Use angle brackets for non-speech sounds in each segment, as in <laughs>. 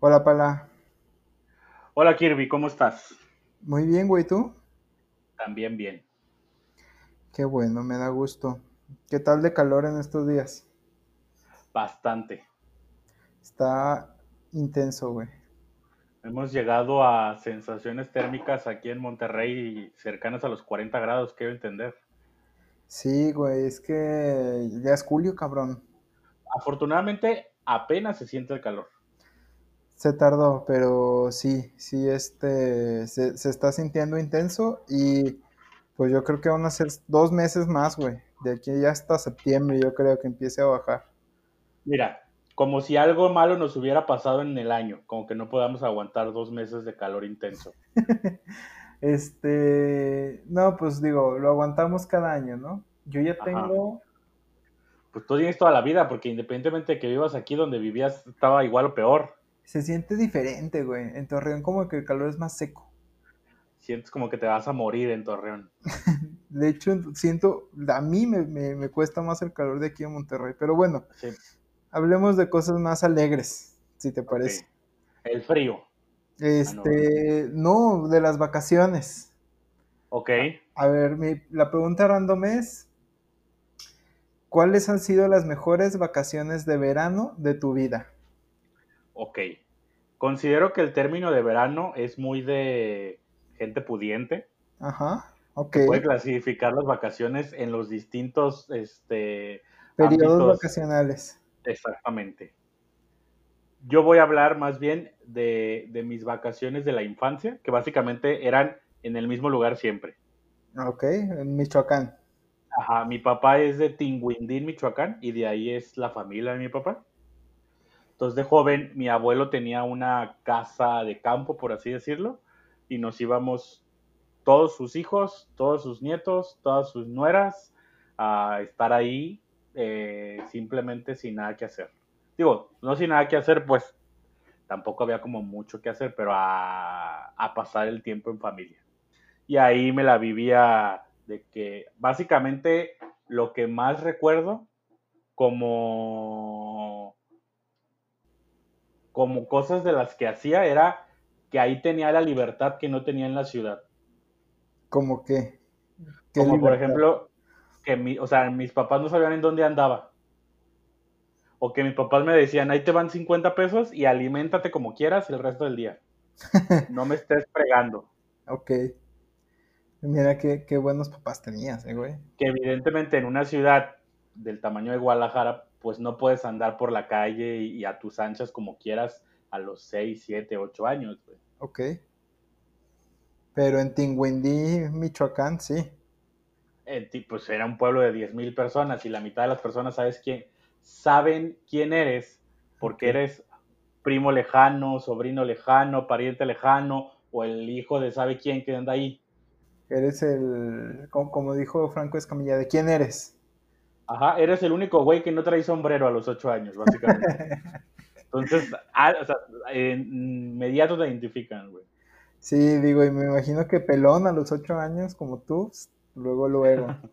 Hola, Pala. Hola Kirby, ¿cómo estás? Muy bien, güey, ¿tú? También bien. Qué bueno, me da gusto. ¿Qué tal de calor en estos días? Bastante. Está intenso, güey. Hemos llegado a sensaciones térmicas aquí en Monterrey cercanas a los 40 grados, quiero entender. Sí, güey, es que ya es julio, cabrón. Afortunadamente apenas se siente el calor. Se tardó, pero sí, sí, este, se, se está sintiendo intenso y pues yo creo que van a ser dos meses más, güey. De aquí ya hasta septiembre yo creo que empiece a bajar. Mira, como si algo malo nos hubiera pasado en el año, como que no podamos aguantar dos meses de calor intenso. <laughs> Este, no, pues digo, lo aguantamos cada año, ¿no? Yo ya Ajá. tengo, Pues tú tienes toda la vida, porque independientemente de que vivas aquí donde vivías, estaba igual o peor. Se siente diferente, güey. En Torreón como que el calor es más seco. Sientes como que te vas a morir en Torreón. <laughs> De hecho, siento, a mí me, me- me cuesta más el calor de aquí en Monterrey. Pero bueno, Sí, hablemos de cosas más alegres, si te parece. El frío. Este, no, de las vacaciones. Ok. A ver, mi- la pregunta random es, ¿cuáles han sido las mejores vacaciones de verano de tu vida? Ok. Considero que el término de verano es muy de gente pudiente. Ajá, ok. Se puede clasificar las vacaciones en los distintos este, Periodos ámbitos. vacacionales. Exactamente. Yo voy a hablar más bien de, de mis vacaciones de la infancia, que básicamente eran en el mismo lugar siempre. Ok, en Michoacán. Ajá, mi papá es de Tinguindín, Michoacán, y de ahí es la familia de mi papá. Entonces, de joven, mi abuelo tenía una casa de campo, por así decirlo, y nos íbamos todos sus hijos, todos sus nietos, todas sus nueras a estar ahí eh, simplemente sin nada que hacer. Digo, no sin nada que hacer, pues tampoco había como mucho que hacer, pero a, a pasar el tiempo en familia. Y ahí me la vivía de que básicamente lo que más recuerdo como como cosas de las que hacía era que ahí tenía la libertad que no tenía en la ciudad. ¿Cómo qué? ¿Qué Como por ejemplo, que mi, o sea, mis papás no sabían en dónde andaba. O que mis papás me decían, ahí te van 50 pesos y aliméntate como quieras el resto del día. <laughs> No me estés fregando. Ok. Mira qué, qué buenos papás tenías, eh, güey. Que evidentemente en una ciudad del tamaño de Guadalajara, pues no puedes andar por la calle y, y a tus anchas como quieras a los 6, 7, 8 años. güey. Ok. Pero en Tinguindí, Michoacán, sí. Eh, ti- pues era un pueblo de 10 mil personas y la mitad de las personas sabes quién, saben quién eres porque eres primo lejano, sobrino lejano, pariente lejano o el hijo de sabe quién que anda ahí. Eres el, como, como dijo Franco Escamilla, ¿de quién eres? Ajá, eres el único güey que no trae sombrero a los 8 años, básicamente. <laughs> Entonces, ah, o sea, inmediato te identifican, güey. Sí, digo, y me imagino que pelón a los ocho años, como tú, luego, luego. <laughs>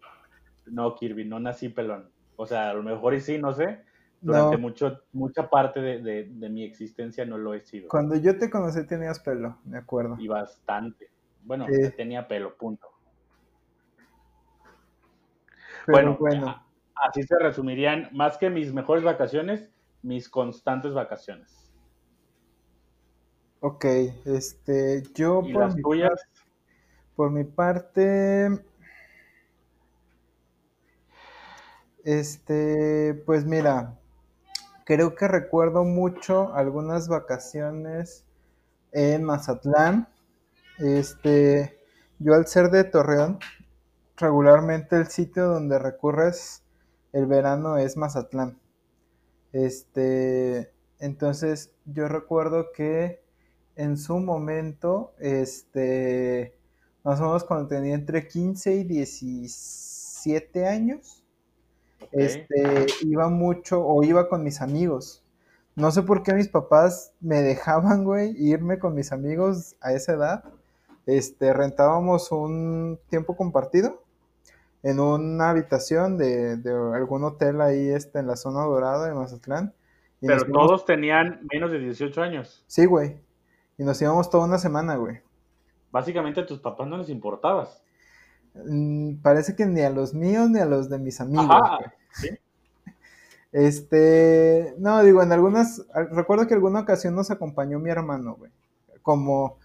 No, Kirby, no nací pelón. O sea, a lo mejor y sí, no sé. Durante No, mucho, mucha parte de, de- de mi existencia no lo he sido. cuando yo te conocí tenías pelo, me acuerdo. Y bastante. Bueno, Sí. tenía pelo, punto. Pero Bueno, bueno, así se resumirían, más que mis mejores vacaciones, mis constantes vacaciones. ok, este, yo ¿Y por las mi tuyas? parte, por mi parte, este, pues mira, creo que recuerdo mucho algunas vacaciones en Mazatlán. Este, yo al ser de Torreón, regularmente el sitio donde recurres el verano es Mazatlán. Este, entonces yo recuerdo que en su momento, este, más o menos cuando tenía entre 15 y 17 años, este, iba mucho o iba con mis amigos. No sé por qué mis papás me dejaban, güey, irme con mis amigos a esa edad. Este, rentábamos un tiempo compartido en una habitación de, de algún hotel ahí este, en la zona dorada de Mazatlán. Y Pero íbamos- todos tenían menos de 18 años. Sí, güey. Y nos íbamos toda una semana, güey. Básicamente a tus papás no les importabas. Mm, parece que ni a los míos ni a los de mis amigos. Ajá. güey. ¿sí? Este, no, digo, en algunas, recuerdo que alguna ocasión nos acompañó mi hermano, güey, como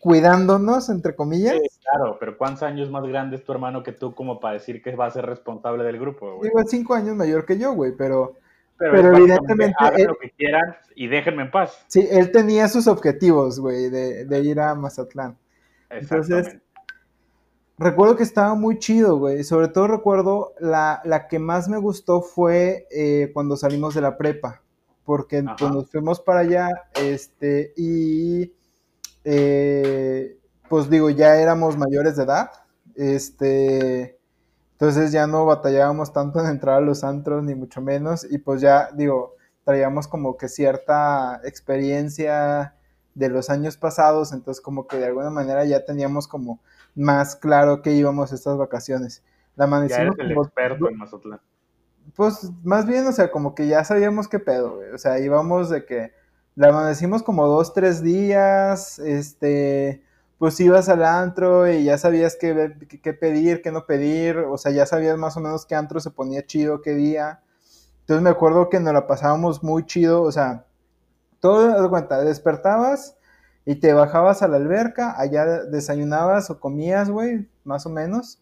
cuidándonos, entre comillas. Sí, claro, pero ¿cuántos años más grande es tu hermano que tú como para decir que va a ser responsable del grupo, güey? Es cinco años mayor que yo, güey, pero Pero, evidentemente hagan él- lo que quieran y déjenme en paz. sí, él tenía sus objetivos, güey, de, de ir a Mazatlán. Entonces. Recuerdo que estaba muy chido, güey. Sobre todo recuerdo la, la que más me gustó fue eh, cuando salimos de la prepa. Porque Ajá. pues, nos fuimos para allá, este, y eh, pues digo, ya éramos mayores de edad. Este, entonces ya no batallábamos tanto en entrar a los antros, ni mucho menos. Y pues ya, digo, traíamos como que cierta experiencia de los años pasados. Entonces, como que de alguna manera ya teníamos como más claro que íbamos estas vacaciones. La Ya eres el como- experto en Mazatlán. pues más bien, o sea, como que ya sabíamos qué pedo, güey. O sea, íbamos de que la amanecimos como dos, tres días, este, pues ibas al antro y ya sabías qué, qué- pedir, qué no pedir, o sea, ya sabías más o menos qué antro se ponía chido, qué día. Entonces me acuerdo que nos la pasábamos muy chido, o sea, todo, de cuenta, despertabas y te bajabas a la alberca, allá desayunabas o comías, güey, más o menos,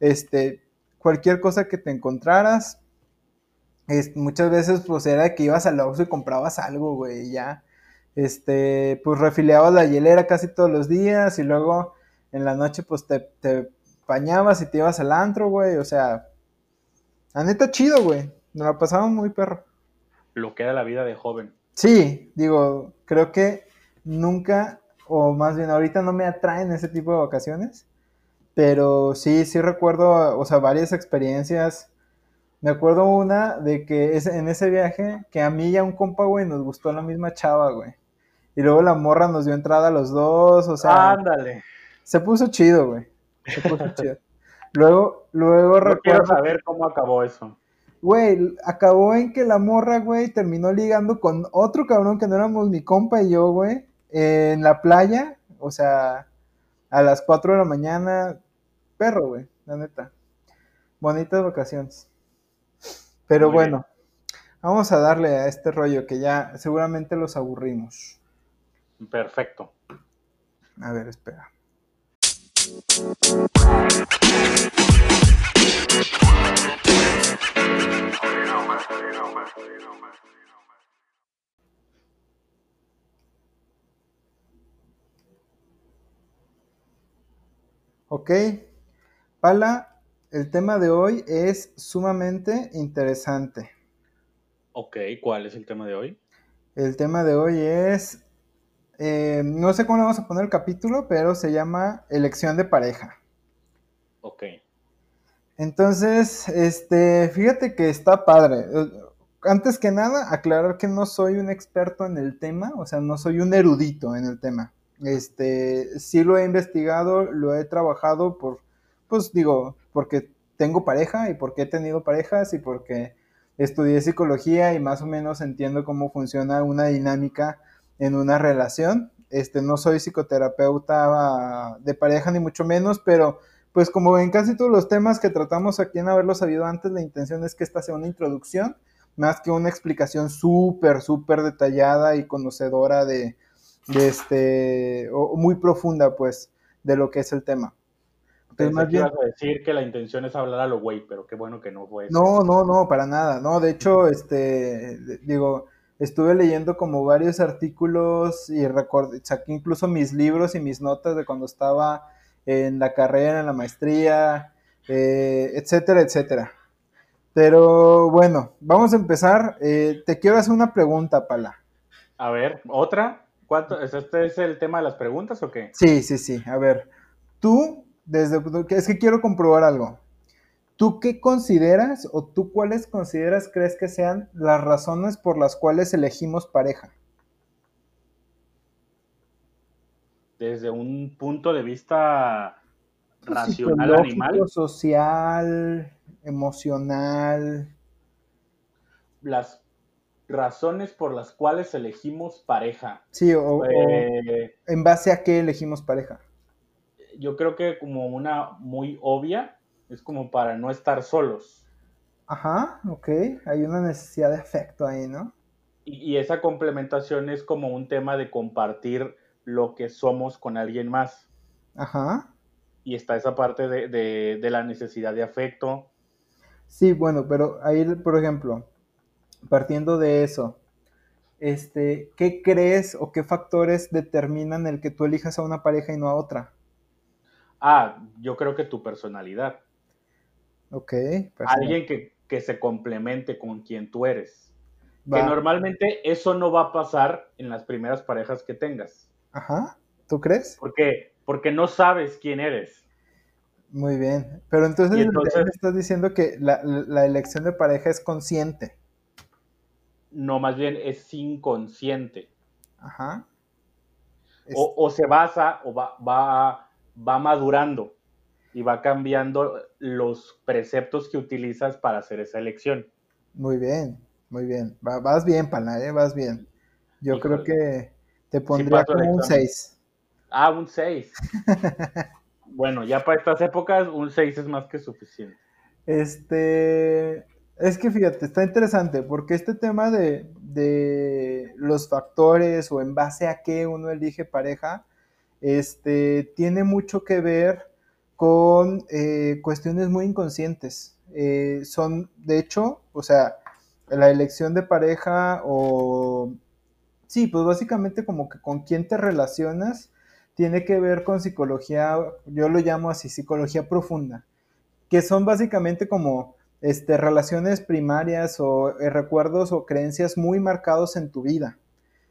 este, cualquier cosa que te encontraras, es- muchas veces pues era que ibas al Oxxo y comprabas algo, güey, y ya, este, pues refileabas la hielera casi todos los días y luego en la noche pues te, te bañabas y te ibas al antro, güey, o sea, la neta chido, güey, nos la pasamos muy perro. Lo que era la vida de joven. Sí, digo, creo que nunca, o más bien ahorita no me atraen ese tipo de vacaciones, pero sí, sí recuerdo, o sea, varias experiencias. Me acuerdo una de que es, en ese viaje, que a mí y a un compa, güey, nos gustó la misma chava, güey. Y luego la morra nos dio entrada a los dos, o sea, Ándale. se puso chido, güey. Se puso <laughs> chido. Luego, luego No quiero saber cómo acabó eso. Güey, acabó en que la morra, güey, terminó ligando con otro cabrón que no éramos mi compa y yo, güey, en la playa, o sea, a las 4 de la mañana, perro, güey, la neta. Bonitas vacaciones. Pero Muy bueno, vamos a darle a este rollo que ya seguramente los aburrimos. Perfecto. A ver, espera. Ok, Pala, el tema de hoy es sumamente interesante. Ok, ¿cuál es el tema de hoy? El tema de hoy es, eh, no sé cómo le vamos a poner el capítulo, pero se llama elección de pareja. Ok. Entonces, este, fíjate que está padre. Eh, Antes que nada, aclarar que no soy un experto en el tema, o sea, no soy un erudito en el tema. Este, sí lo he investigado, lo he trabajado por, pues digo, porque tengo pareja y porque he tenido parejas y porque estudié psicología y más o menos entiendo cómo funciona una dinámica en una relación. Este, no soy psicoterapeuta de pareja ni mucho menos, pero pues como en casi todos los temas que tratamos aquí en haberlo sabido antes, la intención es que esta sea una introducción, más que una explicación súper, súper detallada y conocedora de, de este, o muy profunda, pues, de lo que es el tema. Pensé más que bien, ibas a decir que la intención es hablar a lo güey, pero qué bueno que no fue eso. no, no, no, para nada, no, de hecho, este, digo, estuve leyendo como varios artículos y recordé, saqué incluso mis libros y mis notas de cuando estaba en la carrera, en la maestría, eh, etcétera, etcétera. Pero bueno, vamos a empezar. Eh, te quiero hacer una pregunta, Pala. A ver, ¿otra? ¿Cuánto, ¿es ¿Este es el tema de las preguntas o qué? Sí, sí, sí. A ver, tú, desde, es que quiero comprobar algo. ¿Tú qué consideras o tú cuáles consideras crees que sean las razones por las cuales elegimos pareja? Desde un punto de vista racional animal, social, emocional. las razones por las cuales elegimos pareja. Sí, o, eh, en base a qué elegimos pareja. Yo creo que como una muy obvia es como para no estar solos. Ajá, ok, hay una necesidad de afecto ahí, ¿no? Y, y esa complementación es como un tema de compartir lo que somos con alguien más. Ajá. Y está esa parte de, de, de la necesidad de afecto. Sí, bueno, pero ahí, por ejemplo, partiendo de eso, este, ¿qué crees o qué factores determinan el que tú elijas a una pareja y no a otra? Ah, yo creo que tu personalidad. Ok. Alguien que, que, se complemente con quien tú eres. Que normalmente eso no va a pasar en las primeras parejas que tengas. Ajá. ¿Tú crees? Porque, porque no sabes quién eres. Muy bien. Pero entonces, entonces estás diciendo que la, la, elección de pareja es consciente. No, más bien es inconsciente. Ajá. O, o, se basa o va, va, va madurando y va cambiando los preceptos que utilizas para hacer esa elección. Muy bien, muy bien. vas bien, Pana, ¿eh? vas bien. Yo creo que te pondría sí como un 6. Ah, un 6. <laughs> bueno, ya para estas épocas un 6 es más que suficiente. Este, es que fíjate, está interesante porque este tema de, de, los factores o en base a qué uno elige pareja, este, tiene mucho que ver con eh, cuestiones muy inconscientes. Eh, son, de hecho, o sea, la elección de pareja o... Sí, pues básicamente como que con quién te relacionas tiene que ver con psicología, yo lo llamo así, psicología profunda, que son básicamente como este, relaciones primarias o eh, recuerdos o creencias muy marcados en tu vida.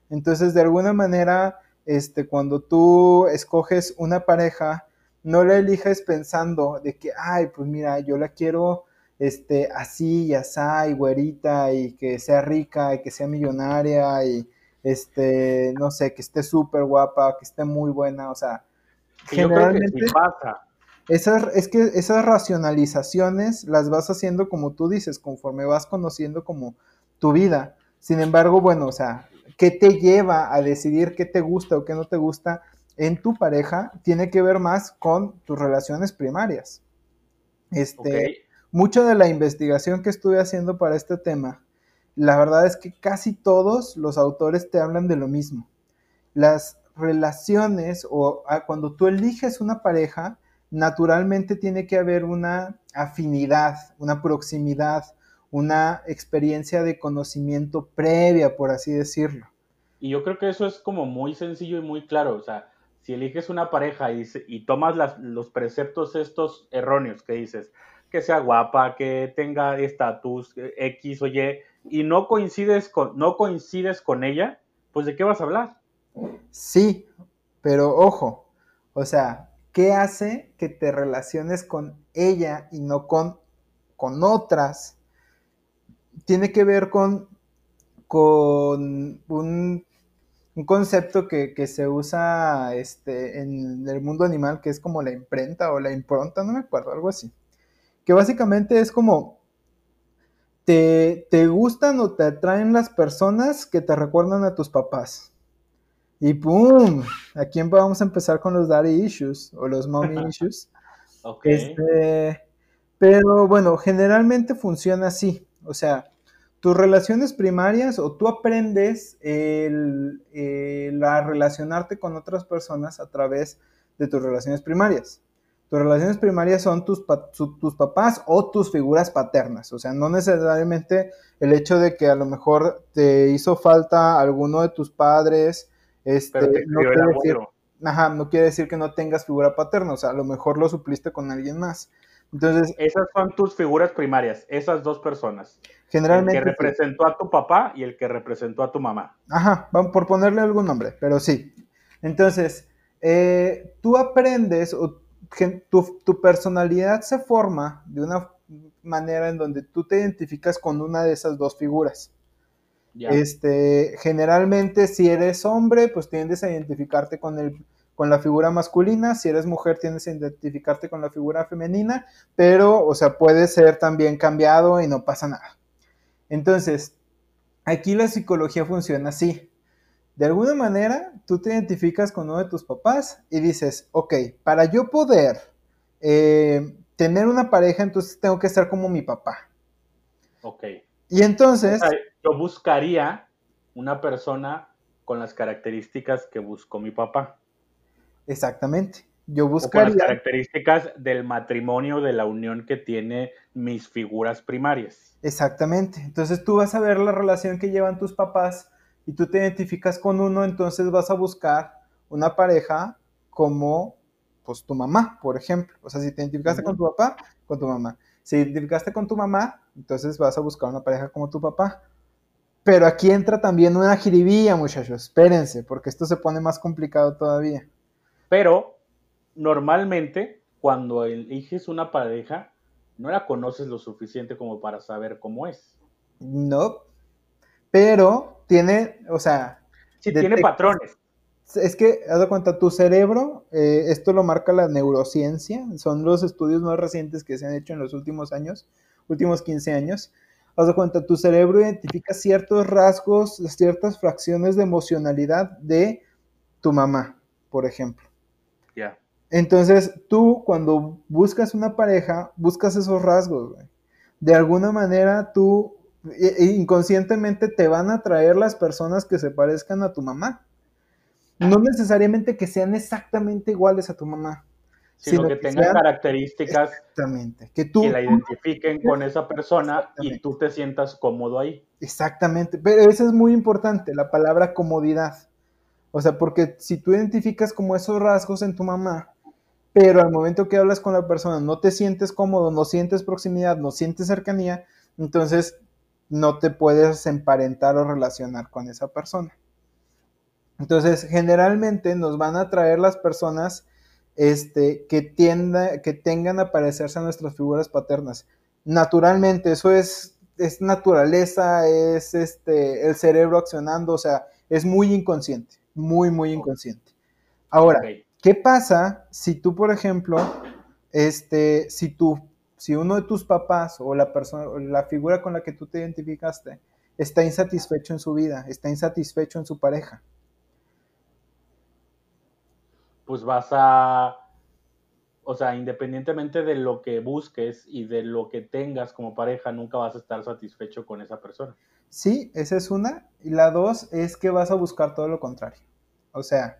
Entonces, de alguna manera, este, cuando tú escoges una pareja, no la eliges pensando de que, ay, pues mira, yo la quiero este, así y asá y güerita y que sea rica y que sea millonaria y este, no sé, que esté súper guapa, que esté muy buena, o sea, generalmente pasa. Esas, es que esas racionalizaciones las vas haciendo como tú dices, conforme vas conociendo como tu vida. Sin embargo, bueno, o sea, ¿qué te lleva a decidir qué te gusta o qué no te gusta en tu pareja? Tiene que ver más con tus relaciones primarias. Este, okay. mucho de la investigación que estuve haciendo para este tema la verdad es que casi todos los autores te hablan de lo mismo. Las relaciones o ah, cuando tú eliges una pareja, naturalmente tiene que haber una afinidad, una proximidad, una experiencia de conocimiento previa, por así decirlo. Y yo creo que eso es como muy sencillo y muy claro. O sea, si eliges una pareja y, y tomas las, los preceptos estos erróneos que dices, que sea guapa, que tenga estatus X o Y, y no coincides con, no coincides con ella, pues de qué vas a hablar. Sí, pero ojo, o sea, ¿qué hace que te relaciones con ella y no con, con otras? Tiene que ver con, con un, un concepto que, que, se usa este, en el mundo animal, que es como la imprenta o la impronta, no me acuerdo, algo así. Que básicamente es como te, gustan o te atraen las personas que te recuerdan a tus papás. Y ¡pum! Aquí vamos a empezar con los daddy issues o los mommy <laughs> issues. okay. Este, pero bueno, generalmente funciona así. O sea, tus relaciones primarias o tú aprendes el, el, a relacionarte con otras personas a través de tus relaciones primarias. Tus relaciones primarias son tus, tus papás o tus figuras paternas. O sea, no necesariamente el hecho de que a lo mejor te hizo falta alguno de tus padres, este, no, quiere decir, ajá, no quiere decir que no tengas figura paterna. O sea, a lo mejor lo supliste con alguien más. Entonces, esas son tus figuras primarias, esas dos personas. Generalmente. El que representó a tu papá y el que representó a tu mamá. Ajá, vamos por ponerle algún nombre, pero sí. Entonces, eh, tú aprendes o tu, tu, personalidad se forma de una manera en donde tú te identificas con una de esas dos figuras. Ya. Este, generalmente, si eres hombre, pues tiendes a identificarte con, el, con la figura masculina, si eres mujer, tiendes a identificarte con la figura femenina, pero, o sea, puede ser también cambiado y no pasa nada. Entonces, aquí la psicología funciona así. De alguna manera, tú te identificas con uno de tus papás y dices, ok, para yo poder eh, tener una pareja, entonces tengo que estar como mi papá. Ok. Y entonces... Yo buscaría una persona con las características que buscó mi papá. Exactamente. Yo O con buscaría... las características del matrimonio, de la unión que tiene mis figuras primarias. Exactamente. Entonces tú vas a ver la relación que llevan tus papás y tú te identificas con uno, entonces vas a buscar una pareja como pues tu mamá, por ejemplo. O sea, si te identificaste con tu papá, con tu mamá. Si te identificaste con tu mamá, entonces vas a buscar una pareja como tu papá. Pero aquí entra también una jiribilla, muchachos. Espérense, porque esto se pone más complicado todavía. Pero normalmente cuando eliges una pareja, no la conoces lo suficiente como para saber cómo es. No. Pero tiene, o sea, Sí, tiene patrones. Es que, haz de cuenta, tu cerebro, eh, esto lo marca la neurociencia, son los estudios más recientes que se han hecho en los últimos años, últimos 15 años. Haz de cuenta, tu cerebro identifica ciertos rasgos, ciertas fracciones de emocionalidad de tu mamá, por ejemplo. Entonces, tú cuando buscas una pareja, buscas esos rasgos, güey. De alguna manera, tú inconscientemente te van a traer las personas que se parezcan a tu mamá. No necesariamente que sean exactamente iguales a tu mamá. Sino Sino que que tengan sean- características Exactamente. Que tú, que la identifiquen <laughs> con esa persona y tú te sientas cómodo ahí. Exactamente, pero eso es muy importante, la palabra comodidad. O sea, porque si tú identificas como esos rasgos en tu mamá, pero al momento que hablas con la persona no te sientes cómodo, no sientes proximidad, no sientes cercanía, entonces no te puedes emparentar o relacionar con esa persona. Entonces, generalmente nos van a traer las personas este, que, tienda, que tengan a parecerse a nuestras figuras paternas. Naturalmente, eso es, es naturaleza, es este, el cerebro accionando, o sea, es muy inconsciente, muy, muy inconsciente. Ahora. ¿Qué pasa si tú, por ejemplo, este, si tú, si uno de tus papás o la persona, o la figura con la que tú te identificaste está insatisfecho en su vida, está insatisfecho en su pareja? Pues vas a, o sea, independientemente de lo que busques y de lo que tengas como pareja, nunca vas a estar satisfecho con esa persona. Sí, esa es una. Y la dos es que vas a buscar todo lo contrario. O sea,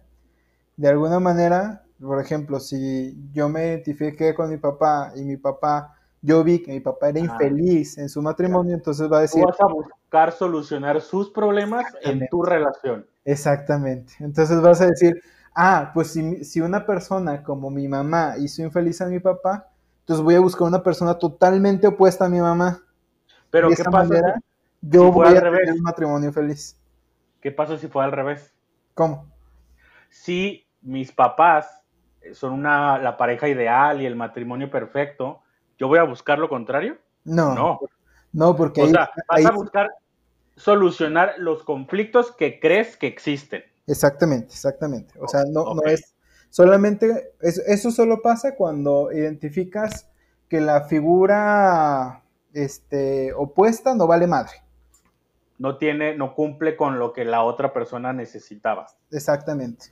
de alguna manera, por ejemplo, si yo me identifiqué con mi papá y mi papá, yo vi que mi papá era infeliz en su matrimonio, entonces va a Tú decir, vas a buscar solucionar sus problemas en tu relación. exactamente. Entonces vas a decir, ah, pues si, si una persona como mi mamá hizo infeliz a mi papá, entonces voy a buscar una persona totalmente opuesta a mi mamá. Pero de ¿qué pasa, manera, si, yo voy a revés? tener un matrimonio feliz. qué pasa si fue al revés? ¿Cómo? Si mis papás son una, la pareja ideal y el matrimonio perfecto, ¿yo voy a buscar lo contrario? No, No. no, porque O ahí, sea, vas ahí- a buscar solucionar los conflictos que crees que existen. exactamente, exactamente. O sea, no, no es solamente, es- eso solo pasa cuando identificas que la figura este, opuesta no vale madre. No tiene, no cumple con lo que la otra persona necesitaba. Exactamente.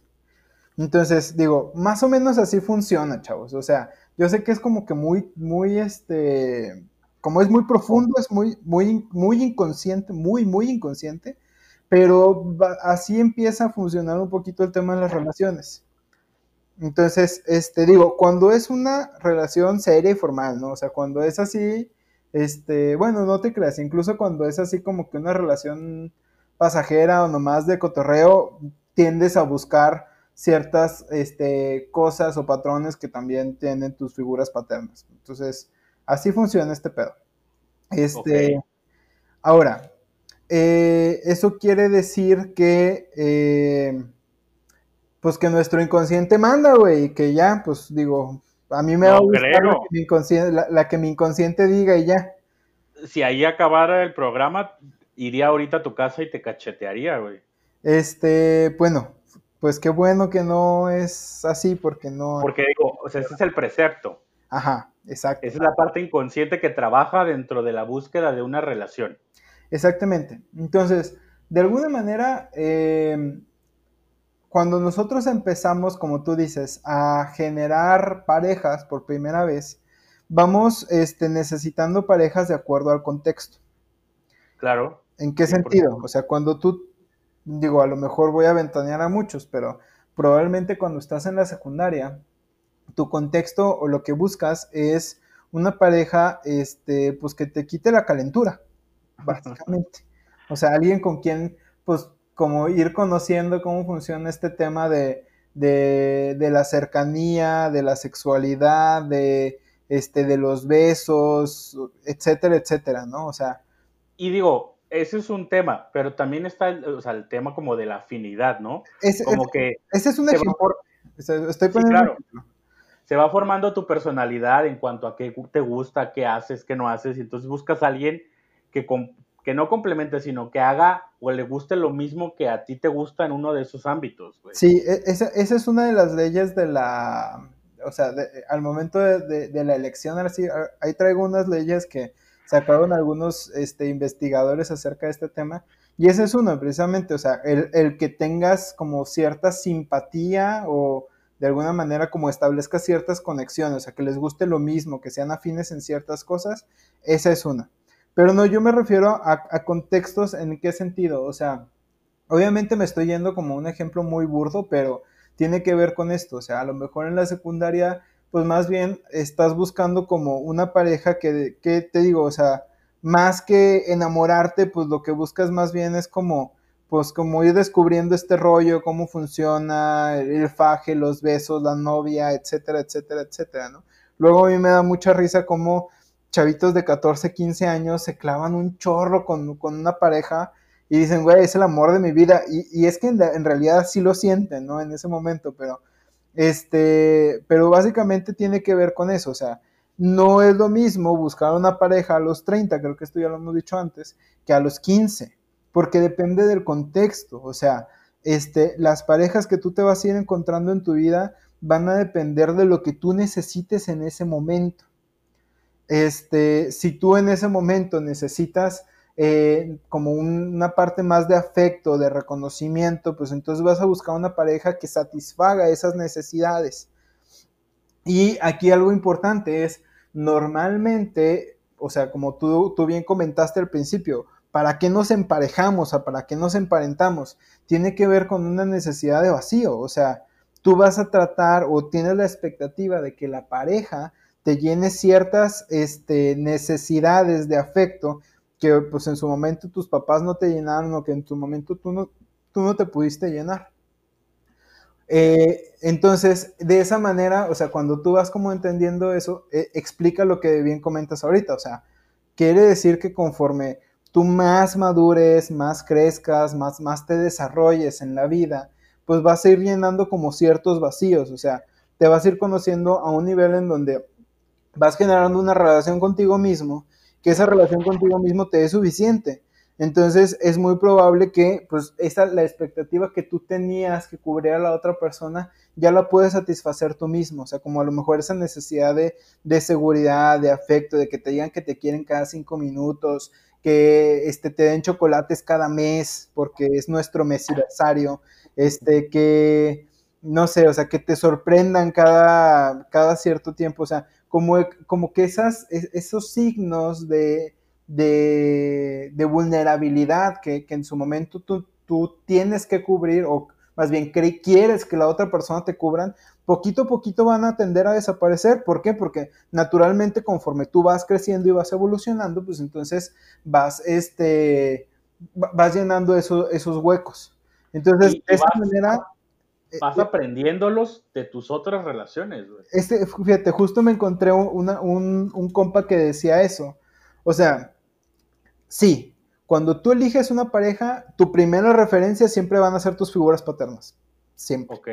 Entonces, digo, más o menos así funciona, chavos. O sea, yo sé que es como que muy, muy, este, como es muy profundo, es muy, muy, muy inconsciente, muy, muy inconsciente, pero así empieza a funcionar un poquito el tema de las relaciones. Entonces, este, digo, cuando es una relación seria y formal, ¿no? O sea, cuando es así, este, bueno, no te creas, incluso cuando es así como que una relación pasajera o nomás de cotorreo, tiendes a buscar ciertas este, cosas o patrones que también tienen tus figuras paternas. Entonces, así funciona este pedo. Este. Ahora, eh, eso quiere decir que, eh, pues que nuestro inconsciente manda, güey, y que ya, pues digo, a mí me No va a gustar la que, mi inconsciente, la, la que mi inconsciente diga y ya. Si ahí acabara el programa, iría ahorita a tu casa y te cachetearía, güey. Este, bueno, pues qué bueno que no es así, porque no. Porque digo, o sea, ese es el precepto. Ajá, exacto. Esa es la parte inconsciente que trabaja dentro de la búsqueda de una relación. Exactamente. Entonces, de alguna manera, eh, cuando nosotros empezamos, como tú dices, a generar parejas por primera vez, vamos este, necesitando parejas de acuerdo al contexto. Claro. ¿En qué sentido? O sea, cuando tú, digo, a lo mejor voy a ventanear a muchos, pero probablemente cuando estás en la secundaria, tu contexto o lo que buscas es una pareja, este, pues que te quite la calentura, básicamente. O sea, alguien con quien, pues, como ir conociendo cómo funciona este tema de, de, de la cercanía, de la sexualidad, de, este, de los besos, etcétera, etcétera, ¿no? O sea. Y digo, ese es un tema, pero también está el, o sea, el tema como de la afinidad, ¿no? como que ese es un ejemplo. Estoy poniendo claro. Se va formando tu personalidad en cuanto a qué te gusta, qué haces, qué no haces, y entonces buscas a alguien que, que no complemente, sino que haga o le guste lo mismo que a ti te gusta en uno de esos ámbitos. Sí, e, esa, esa es una de las leyes de la, o sea, al momento de, la elección, ahí traigo unas leyes que sacaron algunos este, investigadores acerca de este tema, y ese es uno, precisamente, o sea, el, que tengas como cierta simpatía o de alguna manera como establezcas ciertas conexiones, o sea, que les guste lo mismo, que sean afines en ciertas cosas, esa es una. Pero no, yo me refiero a, a contextos en qué sentido, o sea, obviamente me estoy yendo como un ejemplo muy burdo, pero tiene que ver con esto. O sea, a lo mejor en la secundaria, pues más bien estás buscando como una pareja que, que te digo, o sea, más que enamorarte, pues lo que buscas más bien es como, pues como ir descubriendo este rollo, cómo funciona, el faje, los besos, la novia, etcétera, etcétera, etcétera, ¿no? Luego a mí me da mucha risa como chavitos de 14, 15 años se clavan un chorro con, con una pareja y dicen, güey, es el amor de mi vida. Y, es que en, realidad sí lo sienten, ¿no? En ese momento, pero, este, pero básicamente tiene que ver con eso, o sea, no es lo mismo buscar una pareja a los 30, creo que esto ya lo hemos dicho antes, que a los 15, porque depende del contexto, o sea, este, las parejas que tú te vas a ir encontrando en tu vida van a depender de lo que tú necesites en ese momento. Este, si tú en ese momento necesitas eh, como una parte más de afecto, de reconocimiento, pues entonces vas a buscar una pareja que satisfaga esas necesidades. Y aquí algo importante es, normalmente, o sea, como tú, tú bien comentaste al principio, ¿para qué nos emparejamos? O ¿para qué nos emparentamos? Tiene que ver con una necesidad de vacío, o sea, tú vas a tratar o tienes la expectativa de que la pareja te llene ciertas este, necesidades de afecto que pues en su momento tus papás no te llenaron o que en tu momento tú no, tú no te pudiste llenar. Eh, entonces, de esa manera, o sea, cuando tú vas como entendiendo eso, eh, explica lo que bien comentas ahorita, o sea, quiere decir que conforme tú más madures, más crezcas, más, más te desarrolles en la vida, pues vas a ir llenando como ciertos vacíos, o sea, te vas a ir conociendo a un nivel en donde vas generando una relación contigo mismo que esa relación contigo mismo te es suficiente. Entonces es muy probable que pues esa la expectativa que tú tenías que cubrir a la otra persona ya la puedes satisfacer tú mismo, o sea, como a lo mejor esa necesidad de, de seguridad, de afecto, de que te digan que te quieren cada cinco minutos, que este, te den chocolates cada mes porque es nuestro mes aniversario, este, que no sé, o sea, que te sorprendan cada, cada cierto tiempo, o sea, como, como que esas, esos signos de, de, vulnerabilidad que, en su momento tú, tú, tienes que cubrir, o más bien quieres que la otra persona te cubran, poquito a poquito van a tender a desaparecer. ¿Por qué? Porque naturalmente conforme tú vas creciendo y vas evolucionando, pues entonces vas, este, vas llenando esos huecos. Entonces, de esa manera eh, vas aprendiéndolos de tus otras relaciones, Este, fíjate, justo me encontré un, un compa que decía eso. O sea, sí, cuando tú eliges una pareja, tu primera referencia siempre van a ser tus figuras paternas. Siempre. Ok.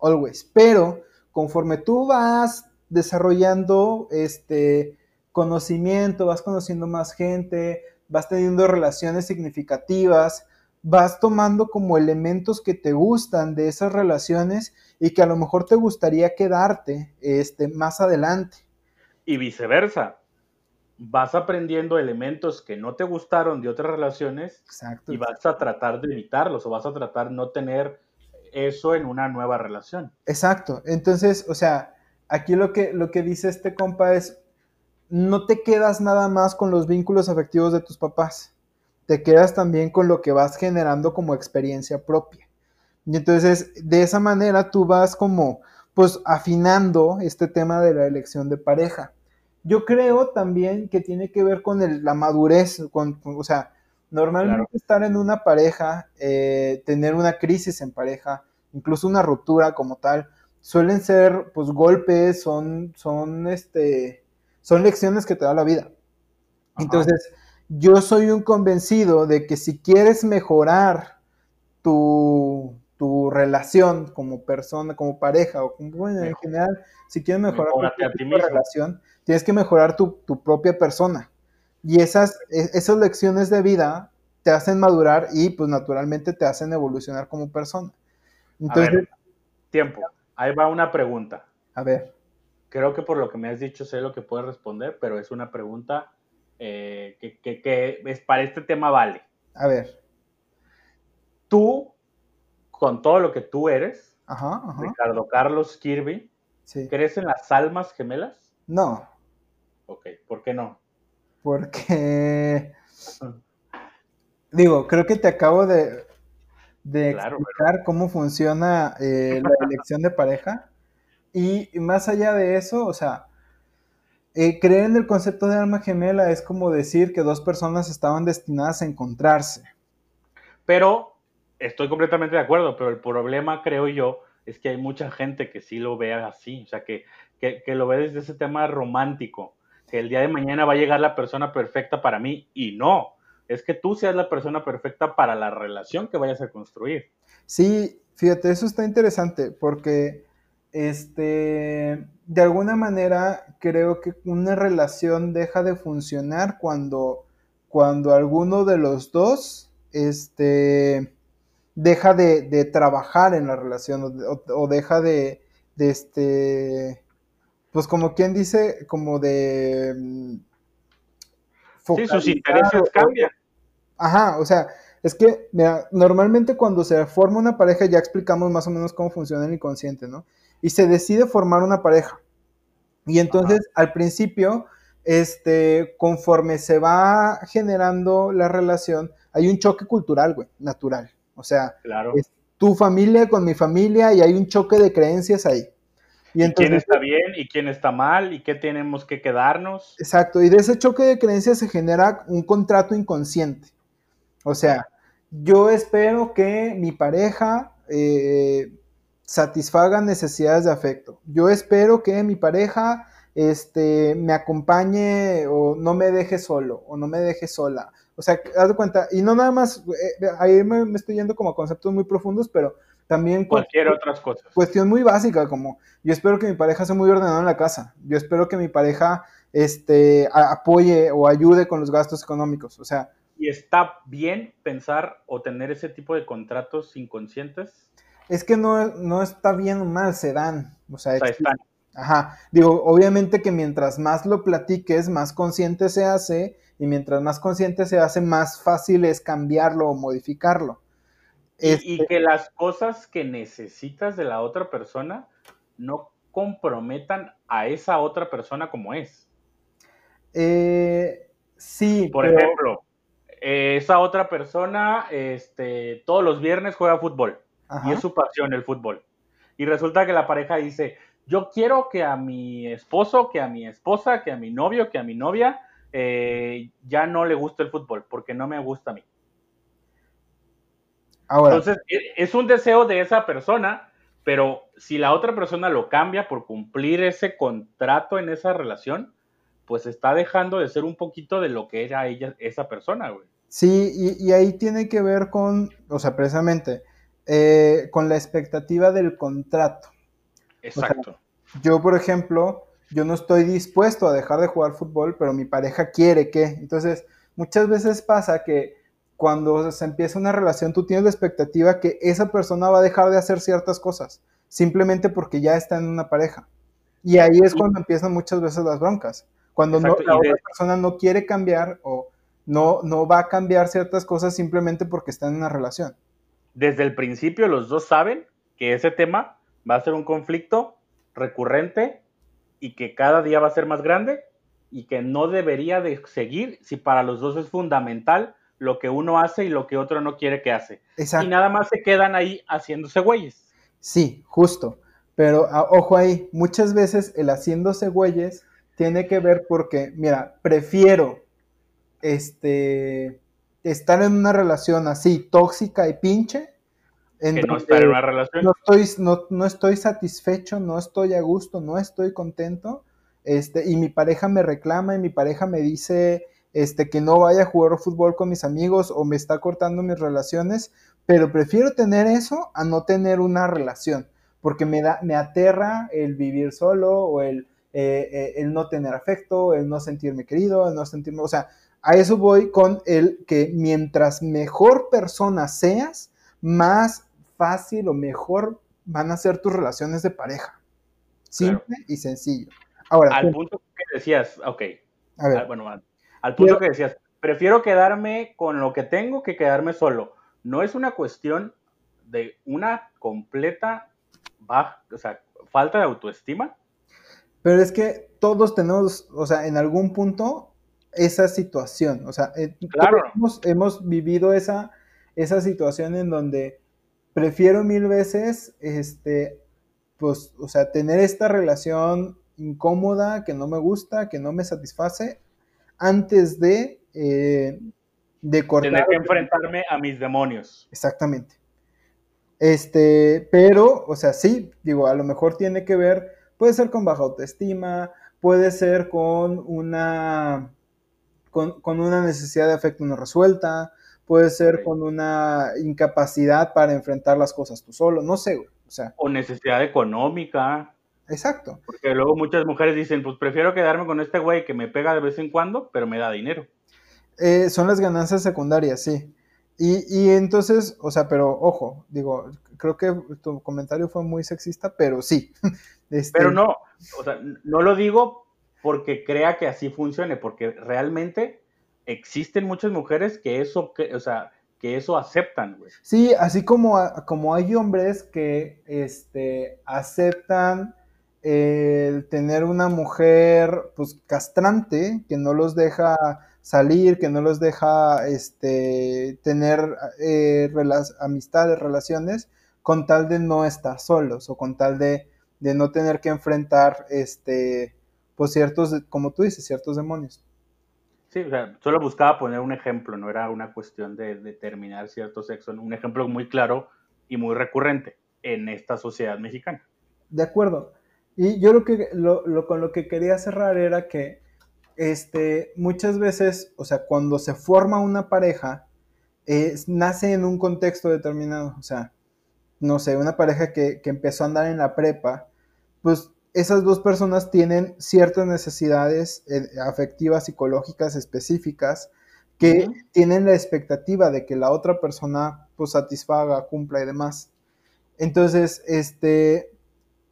Always. Pero conforme tú vas desarrollando este conocimiento, vas conociendo más gente, vas teniendo relaciones significativas, vas tomando como elementos que te gustan de esas relaciones y que a lo mejor te gustaría quedarte este, más adelante. Y viceversa. vas aprendiendo elementos que no te gustaron de otras relaciones Exacto. y vas a tratar de evitarlos o vas a tratar no tener eso en una nueva relación. Exacto. Entonces, o sea, aquí lo que, lo que dice este compa es, no te quedas nada más con los vínculos afectivos de tus papás, te quedas también con lo que vas generando como experiencia propia. Y entonces, de esa manera tú vas como, pues, afinando este tema de la elección de pareja. Yo creo también que tiene que ver con el- la madurez, con, con- o sea, normalmente Claro. estar en una pareja, eh, tener una crisis en pareja, incluso una ruptura como tal, suelen ser, pues, golpes, son, son, este, son lecciones que te da la vida. Ajá. Entonces, yo soy un convencido de que si quieres mejorar tu, tu relación como persona, como pareja o como, bueno, en general, si quieres mejorar mismo. relación, tienes que mejorar tu, tu propia persona. Y esas, e- esas lecciones de vida te hacen madurar y pues naturalmente te hacen evolucionar como persona. Entonces, a ver, tiempo. Ahí va una pregunta. a ver, Creo que por lo que me has dicho sé lo que puedes responder, pero es una pregunta eh, que, que- que es para este tema vale. a ver. Tú, con todo lo que tú eres, Ajá, ajá. Ricardo Carlos Kirby, Sí. ¿crees en las almas gemelas? No, Ok, ¿por qué no? porque digo, creo que te acabo de, de Claro, explicar cómo funciona eh, la elección de pareja. Y más allá de eso, o sea, eh, creer en el concepto de alma gemela es como decir que dos personas estaban destinadas a encontrarse. Pero estoy completamente de acuerdo, pero el problema, creo yo, es que hay mucha gente que sí lo ve así, o sea, que, que, que lo ve desde ese tema romántico, que el día de mañana va a llegar la persona perfecta para mí y no, es que tú seas la persona perfecta para la relación que vayas a construir. Sí, fíjate, eso está interesante porque este, de alguna manera creo que una relación deja de funcionar cuando, cuando alguno de los dos este, deja de, de trabajar en la relación o, deja de, de este, pues como quien dice, como de mm, Sí, sus intereses cambian. Ajá, o sea, es que, mira, normalmente cuando se forma una pareja ya explicamos más o menos cómo funciona el inconsciente, ¿no? Y se decide formar una pareja. Y entonces, al principio, este, conforme se va generando la relación, hay un choque cultural, güey, natural. O sea, Claro. es tu familia con mi familia y hay un choque de creencias ahí. Y ¿Y quién está bien y quién está mal y qué tenemos que quedarnos? Exacto, y de ese choque de creencias se genera un contrato inconsciente. O sea, yo espero que mi pareja eh, satisfaga necesidades de afecto. Yo espero que mi pareja este, me acompañe o no me deje solo o no me deje sola. O sea, haz de cuenta, y no nada más, eh, ahí me, me estoy yendo como a conceptos muy profundos, pero también Cualquier otras cosas. cuestión muy básica, como yo espero que mi pareja sea muy ordenada en la casa, yo espero que mi pareja este, apoye o ayude con los gastos económicos, o sea, ¿Y está bien pensar o tener ese tipo de contratos inconscientes? Es que no, no está bien o mal, se dan, o sea, O sea. Ajá, digo, obviamente que mientras más lo platiques, más consciente se hace, y mientras más consciente se hace, más fácil es cambiarlo o modificarlo. Y, Este, y que las cosas que necesitas de la otra persona no comprometan a esa otra persona como es. eh, sí, Por pero- ejemplo, eh, esa otra persona este, todos los viernes juega fútbol ajá, y es su pasión el fútbol. Y resulta que la pareja dice, yo quiero que a mi esposo, que a mi esposa, que a mi novio, que a mi novia eh, ya no le guste el fútbol porque no me gusta a mí. ahora, Entonces, e- es un deseo de esa persona, pero si la otra persona lo cambia por cumplir ese contrato en esa relación, pues está dejando de ser un poquito de lo que era ella, esa persona, güey. Sí, y, y ahí tiene que ver con, o sea, precisamente, eh, con la expectativa del contrato. Exacto. Yo, por ejemplo, yo no estoy dispuesto a dejar de jugar fútbol, pero mi pareja quiere que. Entonces, muchas veces pasa que cuando se empieza una relación, tú tienes la expectativa que esa persona va a dejar de hacer ciertas cosas, simplemente porque ya está en una pareja. Y ahí es cuando empiezan muchas veces las broncas. Cuando no, la otra persona no quiere cambiar o no, no va a cambiar ciertas cosas simplemente porque está en una relación. Desde el principio los dos saben que ese tema va a ser un conflicto recurrente y que cada día va a ser más grande y que no debería de seguir si para los dos es fundamental lo que uno hace y lo que otro no quiere que hace. Exacto. Y nada más se quedan ahí haciéndose güeyes. Sí, justo. Pero a- ojo ahí, muchas veces el haciéndose güeyes tiene que ver porque, mira, prefiero este estar en una relación así tóxica y pinche en Que no estar en una relación. no estoy, no, no estoy satisfecho, no estoy a gusto, no estoy contento, este, y mi pareja me reclama y mi pareja me dice este, que no vaya a jugar fútbol con mis amigos o me está cortando mis relaciones, pero prefiero tener eso a no tener una relación, porque me, da, me aterra el vivir solo o el, eh, eh, el no tener afecto, el no sentirme querido, el no sentirme, o sea, a eso voy con el que mientras mejor persona seas, más fácil o mejor van a ser tus relaciones de pareja. Simple y sencillo. Ahora, Al tú- punto que decías, ok, a ver, al- bueno, al, al punto que decías, prefiero quedarme con lo que tengo que quedarme solo. No es una cuestión de una completa baja, o sea, falta de autoestima. pero es que todos tenemos, o sea, en algún punto esa situación, o sea, eh, Claro. todos hemos, hemos vivido esa, esa situación en donde prefiero mil veces, este, pues, o sea, tener esta relación incómoda, que no me gusta, que no me satisface, antes de, eh, de cortar. Tener que enfrentarme a mis demonios. Exactamente. Este, pero, o sea, sí, digo, a lo mejor tiene que ver, puede ser con baja autoestima, puede ser con una, con, con una necesidad de afecto no resuelta, puede ser con una incapacidad para enfrentar las cosas tú solo, no sé, güey, o sea, O necesidad económica. exacto. Porque luego muchas mujeres dicen, pues prefiero quedarme con este güey que me pega de vez en cuando, pero me da dinero. Eh, son las ganancias secundarias, sí. Y, y entonces, o sea, pero ojo, digo, creo que tu comentario fue muy sexista, pero sí. <laughs> Este, Pero no, o sea, no lo digo porque crea que así funcione, porque realmente existen muchas mujeres que eso, o sea, que eso aceptan, güey. Sí, así como, como hay hombres que este, aceptan el tener una mujer pues castrante, que no los deja salir, que no los deja este, tener eh, amistades, relaciones, con tal de no estar solos o con tal de, de no tener que enfrentar este, pues ciertos, como tú dices, ciertos demonios. Sí, o sea, solo buscaba poner un ejemplo, no era una cuestión de determinar cierto sexo, un ejemplo muy claro y muy recurrente en esta sociedad mexicana. De acuerdo. Y yo lo que lo, lo- con lo que quería cerrar era que este, muchas veces, o sea, cuando se forma una pareja, es- nace en un contexto determinado. O sea, no sé, una pareja que, que empezó a andar en la prepa, pues esas dos personas tienen ciertas necesidades eh, afectivas, psicológicas específicas que tienen la expectativa de que la otra persona pues satisfaga, cumpla y demás. Entonces, este,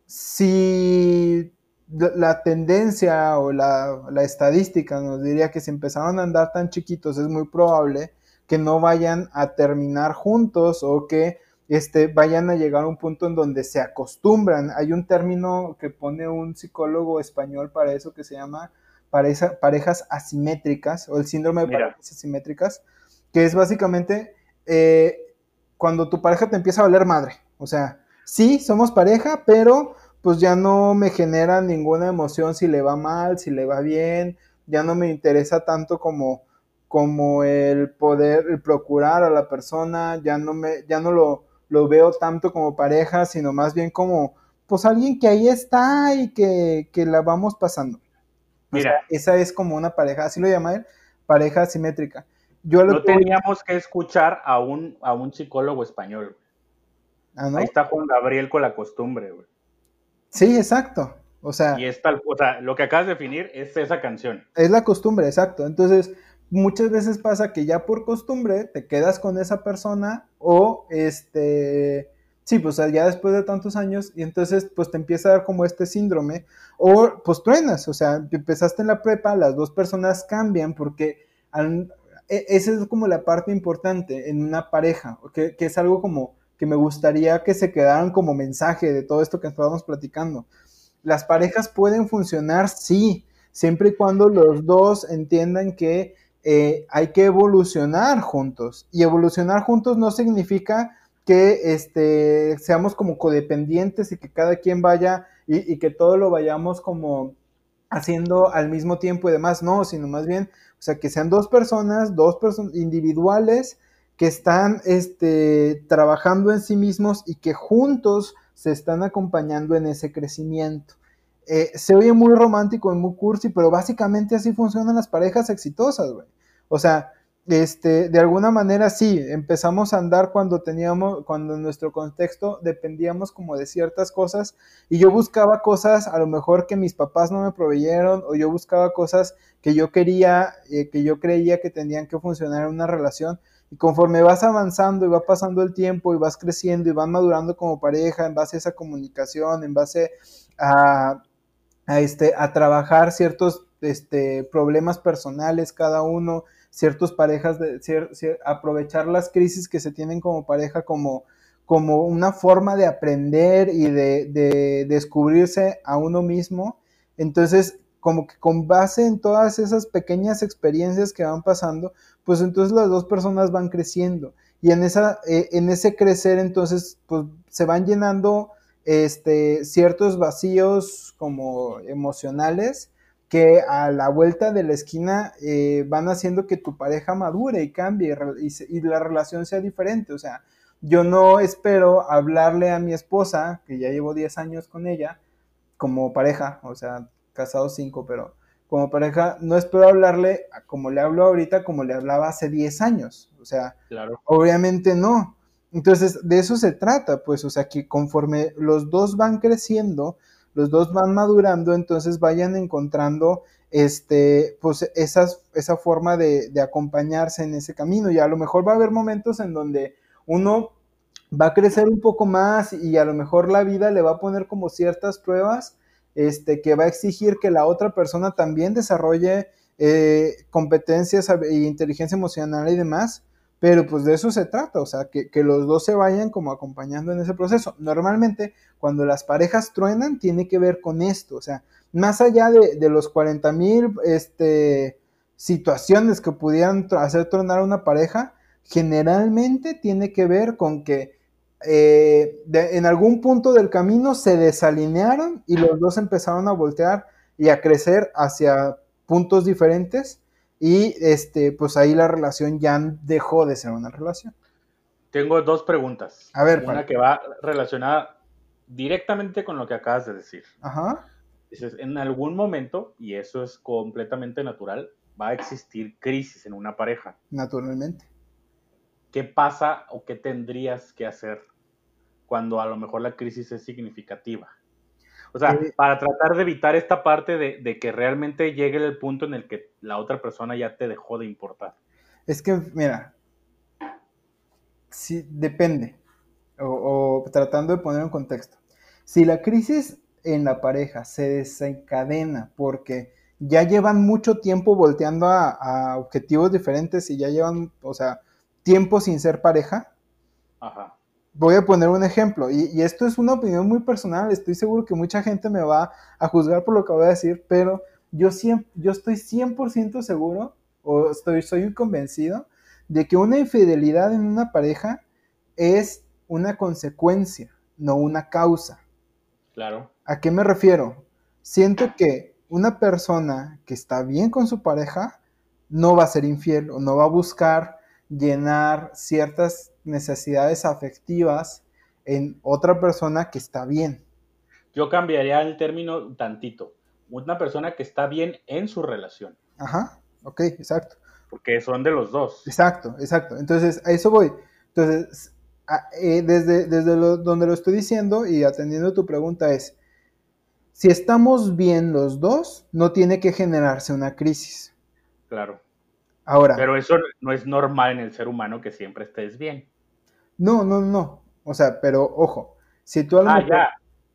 si la la tendencia o la, la estadística nos diría que si empezaron a andar tan chiquitos es muy probable que no vayan a terminar juntos o que este, vayan a llegar a un punto en donde se acostumbran. Hay un término que pone un psicólogo español para eso que se llama pareja- parejas asimétricas o el síndrome de Mira. parejas asimétricas, que es básicamente eh, cuando tu pareja te empieza a valer madre. O sea, sí, somos pareja, pero pues ya no me genera ninguna emoción si le va mal, si le va bien, ya no me interesa tanto como, como el poder, el procurar a la persona, ya no me, ya no lo, lo veo tanto como pareja, sino más bien como, pues alguien que ahí está y que, que la vamos pasando. O sea, Mira. esa es como una pareja, así lo llama él, pareja asimétrica. Yo lo No que teníamos que escuchar a un, a un psicólogo español. Ah, ¿no? Ahí está Juan Gabriel con la costumbre, güey. Sí, exacto. O sea, Y es tal, o sea, lo que acabas de definir es esa canción. es la costumbre, exacto. Entonces, muchas veces pasa que ya por costumbre te quedas con esa persona o este Sí, pues ya después de tantos años, y entonces pues te empieza a dar como este síndrome, o pues truenas, o sea, empezaste en la prepa, las dos personas cambian porque e, esa es como la parte importante en una pareja, que, que es algo como que me gustaría que se quedaran como mensaje de todo esto que estábamos platicando. Las parejas pueden funcionar, sí, siempre y cuando los dos entiendan que eh, hay que evolucionar juntos. Y evolucionar juntos no significa que este, seamos como codependientes y que cada quien vaya y, que todo lo vayamos como haciendo al mismo tiempo y demás, no, sino más bien, o sea, que sean dos personas, dos personas individuales que están este, trabajando en sí mismos y que juntos se están acompañando en ese crecimiento. Eh, se oye muy romántico y muy cursi, pero básicamente así funcionan las parejas exitosas, güey. O sea, este, de alguna manera sí, empezamos a andar cuando teníamos, cuando en nuestro contexto dependíamos como de ciertas cosas y yo buscaba cosas a lo mejor que mis papás no me proveyeron o yo buscaba cosas que yo quería, eh, que yo creía que tenían que funcionar en una relación y conforme vas avanzando y va pasando el tiempo y vas creciendo y van madurando como pareja en base a esa comunicación, en base a, a este, a trabajar ciertos este, problemas personales cada uno, ciertas parejas, de, aprovechar las crisis que se tienen como pareja como, como una forma de aprender y de, descubrirse a uno mismo. Entonces, como que con base en todas esas pequeñas experiencias que van pasando, pues entonces las dos personas van creciendo. Y en, esa, eh, en ese crecer, entonces, pues se van llenando este, ciertos vacíos como emocionales que a la vuelta de la esquina eh, van haciendo que tu pareja madure y cambie y, la relación sea diferente. O sea, yo no espero hablarle a mi esposa, que ya llevo 10 años con ella, como pareja, o sea, casado 5, pero como pareja, no espero hablarle como le hablo ahorita, como le hablaba hace 10 años. O sea, claro. obviamente no. Entonces, de eso se trata, pues, o sea, que conforme los dos van creciendo, los dos van madurando, entonces vayan encontrando este, pues esas, esa forma de, acompañarse en ese camino. Y a lo mejor va a haber momentos en donde uno va a crecer un poco más y a lo mejor la vida le va a poner como ciertas pruebas este, que va a exigir que la otra persona también desarrolle eh, competencias e inteligencia emocional y demás, pero pues de eso se trata, o sea, que, los dos se vayan como acompañando en ese proceso. Normalmente cuando las parejas truenan tiene que ver con esto, o sea, más allá de, los 40 mil este, situaciones que pudieran hacer tronar a una pareja, generalmente tiene que ver con que eh, en algún punto del camino se desalinearon y los dos empezaron a voltear y a crecer hacia puntos diferentes y este, pues ahí la relación ya dejó de ser una relación. Tengo dos preguntas. A ver, una que va relacionada directamente con lo que acabas de decir. Ajá. Dices, en algún momento, y eso es completamente natural, va a existir crisis en una pareja. Naturalmente. ¿Qué pasa o qué tendrías que hacer cuando a lo mejor la crisis es significativa? O sea, para tratar de evitar esta parte de, que realmente llegue el punto en el que la otra persona ya te dejó de importar. Es que, mira, sí, depende. O, tratando de poner un contexto. Si la crisis en la pareja se desencadena porque ya llevan mucho tiempo volteando a, a objetivos diferentes y ya llevan, o sea, tiempo sin ser pareja, Ajá voy a poner un ejemplo, y, esto es una opinión muy personal, estoy seguro que mucha gente me va a juzgar por lo que voy a decir, pero yo, yo estoy 100% seguro, o estoy, soy convencido, de que una infidelidad en una pareja es una consecuencia, no una causa. Claro. ¿A qué me refiero? Siento que una persona que está bien con su pareja no va a ser infiel o no va a buscar llenar ciertas necesidades afectivas en otra persona que está bien. Yo cambiaría el término tantito. Una persona que está bien en su relación. Ajá, ok, exacto. Porque son de los dos. Exacto, exacto. Entonces, a eso voy. Entonces, eh, desde, desde donde lo estoy diciendo y atendiendo tu pregunta es, si estamos bien los dos, no tiene que generarse una crisis. Claro. Ahora. Pero eso no es normal en el ser humano que siempre estés bien. No, no, no. O sea, pero ojo, si tú a lo Ah, mejor- ya.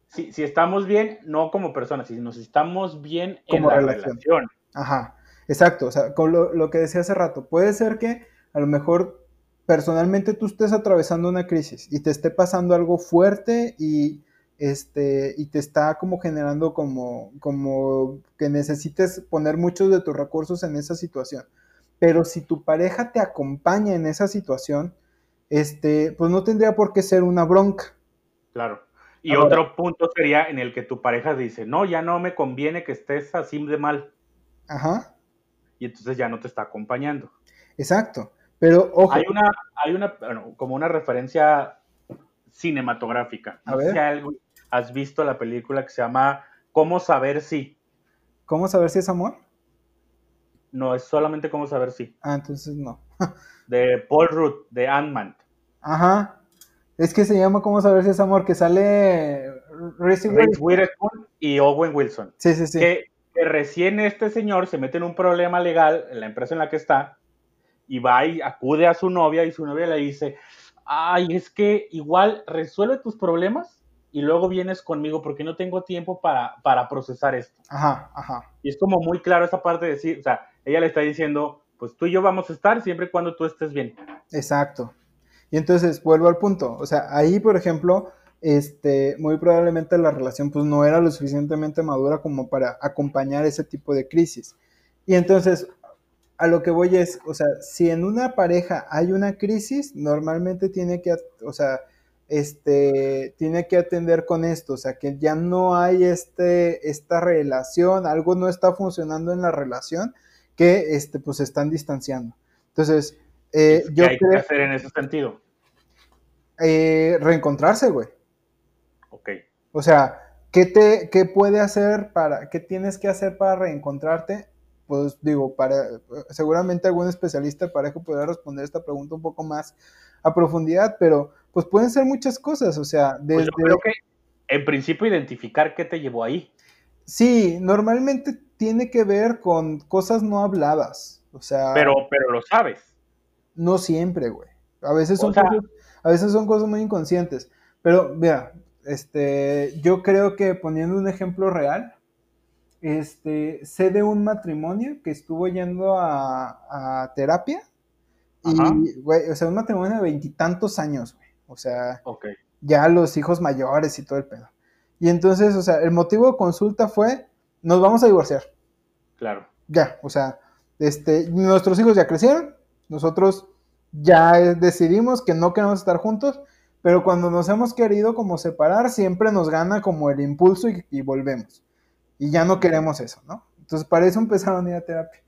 Si, si estamos bien, no como personas, sino si estamos bien en Como la relación. relación. Ajá, exacto, o sea, con lo, lo que decía hace rato, puede ser que a lo mejor personalmente tú estés atravesando una crisis y te esté pasando algo fuerte y este y te está como generando como como que necesites poner muchos de tus recursos en esa situación. Pero si tu pareja te acompaña en esa situación, este, pues no tendría por qué ser una bronca. Claro. Y Ahora- otro punto sería en el que tu pareja dice, no, ya no me conviene que estés así de mal. Ajá, Y entonces ya no te está acompañando. exacto. Pero ojo, Hay una, hay una, bueno, como una referencia cinematográfica. A No ver. si algo- has visto la película que se llama ¿Cómo saber si? ¿cómo saber si es amor? No, es solamente cómo saber si. Ah, entonces no. <laughs> De Paul Rudd, de Ant-Man. Ajá. Es que se llama ¿Cómo saber si es amor? Que sale Reese. Witherspoon y Owen Wilson. Sí, sí, sí. Que, que recién este señor se mete en un problema legal en la empresa en la que está y va y acude a su novia y su novia le dice, ay, es que igual resuelve tus problemas y luego vienes conmigo porque no tengo tiempo para, para procesar esto. Ajá, ajá. Y es como muy claro esa parte de decir, o sea, ella le está diciendo, pues tú y yo vamos a estar siempre y cuando tú estés bien. Exacto. Y entonces vuelvo al punto. O sea, ahí, por ejemplo, este, muy probablemente la relación pues no era lo suficientemente madura como para acompañar ese tipo de crisis. Y entonces, a lo que voy es, o sea, si en una pareja hay una crisis, normalmente tiene que, o sea, este, tiene que atender con esto, o sea, que ya no hay este, esta relación, algo no está funcionando en la relación, que, este, pues se están distanciando. Entonces, eh, ¿Qué yo hay que creo, hacer en ese sentido? eh, reencontrarse, güey. Ok. O sea, ¿qué, te, ¿qué puede hacer para, qué tienes que hacer para reencontrarte? Pues digo, para, seguramente algún especialista de pareja podrá responder esta pregunta un poco más a profundidad, pero pues pueden ser muchas cosas, o sea, Pues desde... yo creo que en principio identificar qué te llevó ahí. Sí, normalmente tiene que ver con cosas no habladas, o sea, Pero, pero lo sabes. no siempre, güey. A veces O son sea- cosas, a veces son cosas muy inconscientes. Pero, mira, este, yo creo que poniendo un ejemplo real, este, sé de un matrimonio que estuvo yendo a, a terapia Ajá. y, güey, o sea, un matrimonio de veintitantos años, güey. O sea, ya los hijos mayores y todo el pedo. Y entonces, o sea, el motivo de consulta fue, nos vamos a divorciar. Claro. Ya, o sea, este, nuestros hijos ya crecieron, nosotros ya decidimos que no queremos estar juntos, pero cuando nos hemos querido como separar, siempre nos gana como el impulso y, y volvemos. Y ya no queremos eso, ¿no? Entonces, para eso empezaron a ir a terapia.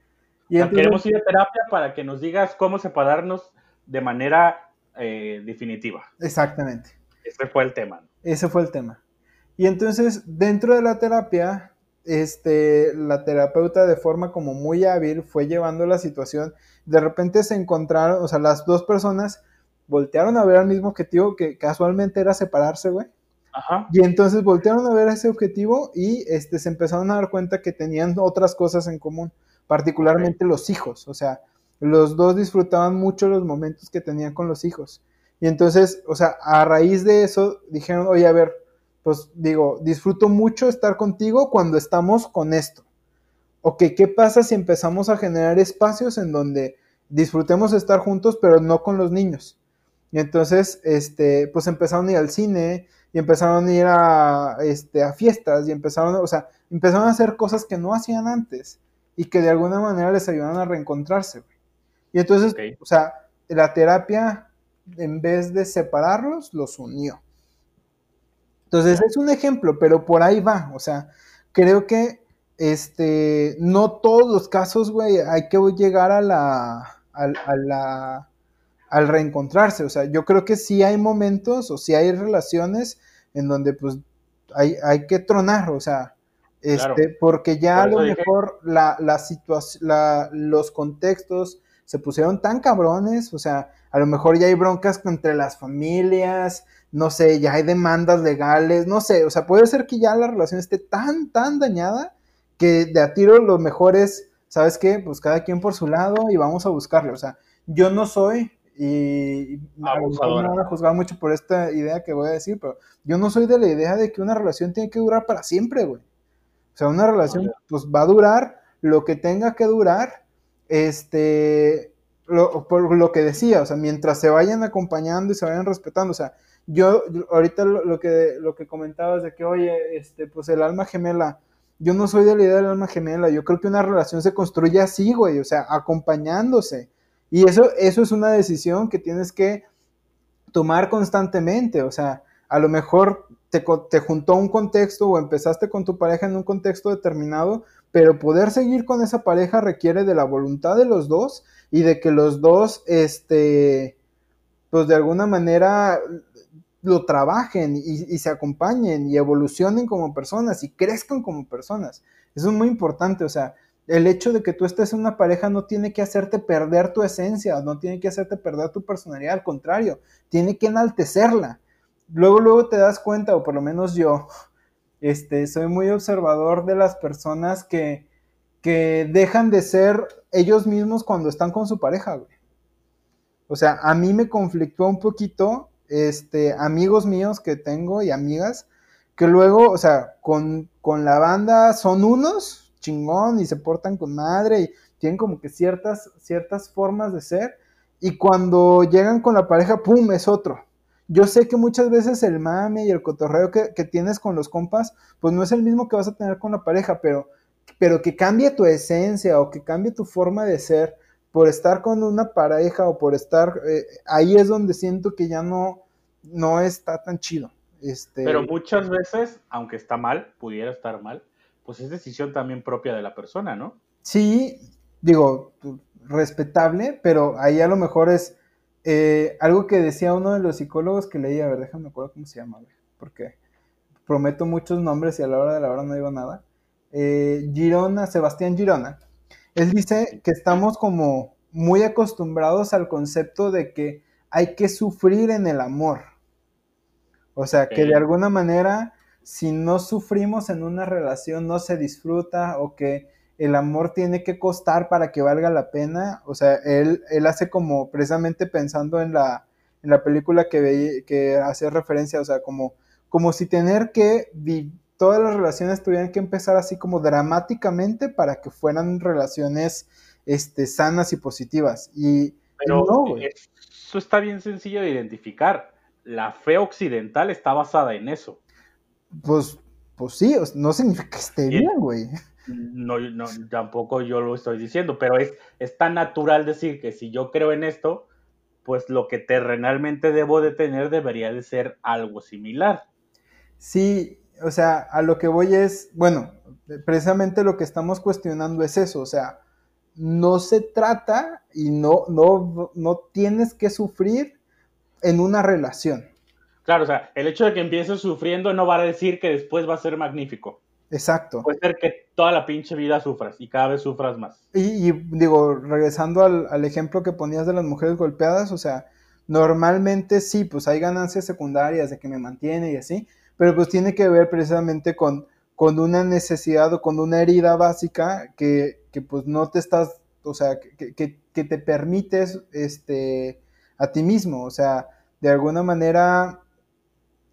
Y O sea, entonces- queremos ir a terapia para que nos digas cómo separarnos de manera eh, definitiva. Exactamente. Ese fue el tema. Ese fue el tema. Y entonces, dentro de la terapia, este, la terapeuta de forma como muy hábil fue llevando la situación. De repente se encontraron, o sea, las dos personas voltearon a ver al mismo objetivo que casualmente era separarse, güey. Ajá. Y entonces voltearon a ver ese objetivo y este, se empezaron a dar cuenta que tenían otras cosas en común, particularmente los hijos. O sea, los dos disfrutaban mucho los momentos que tenían con los hijos. Y entonces, o sea, a raíz de eso dijeron, oye, a ver, pues digo, disfruto mucho estar contigo cuando estamos con esto. Ok, ¿qué pasa si empezamos a generar espacios en donde disfrutemos estar juntos, pero no con los niños? Y entonces, este, pues empezaron a ir al cine y empezaron a ir a, este, a fiestas y empezaron, o sea, empezaron a hacer cosas que no hacían antes y que de alguna manera les ayudan a reencontrarse. güey. Y entonces, o sea, la terapia, en vez de separarlos, los unió. Entonces, es un ejemplo, pero por ahí va. O sea, creo que este, no todos los casos, güey, hay que llegar a la, al- a la, al reencontrarse. O sea, yo creo que sí hay momentos o sí hay relaciones en donde pues hay, hay que tronar, o sea, Claro. este, porque ya a lo dije- mejor la, la situación, la, los contextos se pusieron tan cabrones, o sea, a lo mejor ya hay broncas entre las familias, no sé, ya hay demandas legales, no sé, o sea, puede ser que ya la relación esté tan, tan dañada que de a tiro lo mejor es, ¿sabes qué? Pues cada quien por su lado y vamos a buscarle, o sea, yo no soy, y lo me van a juzgar mucho por esta idea que voy a decir, pero yo no soy de la idea de que una relación tiene que durar para siempre, güey. O sea, una relación pues va a durar lo que tenga que durar, este, por lo que decía, o sea, mientras se vayan acompañando y se vayan respetando, o sea, yo ahorita lo, que, lo que comentabas de que, oye, este, pues el alma gemela, yo no soy de la idea del alma gemela, yo creo que una relación se construye así, güey, o sea, acompañándose. Y eso, eso es una decisión que tienes que tomar constantemente, o sea, a lo mejor te, te juntó un contexto o empezaste con tu pareja en un contexto determinado, pero poder seguir con esa pareja requiere de la voluntad de los dos y de que los dos, este, pues de alguna manera lo trabajen y, se acompañen y evolucionen como personas y crezcan como personas. Eso es muy importante, o sea, el hecho de que tú estés en una pareja no tiene que hacerte perder tu esencia, no tiene que hacerte perder tu personalidad, al contrario, tiene que enaltecerla. Luego, luego te das cuenta, o por lo menos yo, este, soy muy observador de las personas que, que dejan de ser ellos mismos cuando están con su pareja, güey. O sea, a mí me conflictó un poquito este, amigos míos que tengo y amigas que luego, o sea, con, con la banda son unos, chingón, y se portan con madre y tienen como que ciertas, ciertas formas de ser, y cuando llegan con la pareja, ¡pum!, es otro. Yo sé que muchas veces el mame y el cotorreo que, que, tienes con los compas, pues no es el mismo que vas a tener con la pareja, pero, pero que cambie tu esencia o que cambie tu forma de ser, por estar con una pareja o por estar, eh, ahí es donde siento que ya no, no está tan chido. Este... Pero muchas veces, aunque está mal, pudiera estar mal, pues es decisión también propia de la persona, ¿no? Sí, digo, respetable, pero ahí a lo mejor es eh, algo que decía uno de los psicólogos que leía, a ver, déjame acuerdo cómo se llama, porque prometo muchos nombres y a la hora de la hora no digo nada. Eh, Girona, Sebastián Girona, él dice que estamos como muy acostumbrados al concepto de que hay que sufrir en el amor. O sea, que de alguna manera, si no sufrimos en una relación, no se disfruta o que el amor tiene que costar para que valga la pena. O sea, él, él hace como precisamente pensando en la, en la película que, ve, que hace referencia, o sea, como, como si tener que todas las relaciones tuvieran que empezar así como dramáticamente para que fueran relaciones este, sanas y positivas. Y, Pero eso está bien sencillo de identificar. La fe occidental está basada en eso. Pues, pues sí, no significa que esté bien, güey. No, no, tampoco yo lo estoy diciendo, pero es, es tan natural decir que si yo creo en esto, pues lo que terrenalmente debo de tener debería de ser algo similar. Sí, o sea, a lo que voy es, bueno, precisamente lo que estamos cuestionando es eso, o sea, no se trata y no, no, no tienes que sufrir en una relación. Claro, o sea, el hecho de que empieces sufriendo no va a decir que después va a ser magnífico. Exacto. Puede ser que toda la pinche vida sufras y cada vez sufras más. Y, digo, regresando al, al, ejemplo que ponías de las mujeres golpeadas, o sea, normalmente sí, pues hay ganancias secundarias de que me mantiene y así, pero pues tiene que ver precisamente con, con una necesidad o con una herida básica que, que pues no te estás, o sea, que, que, que, te permites este, a ti mismo, o sea, de alguna manera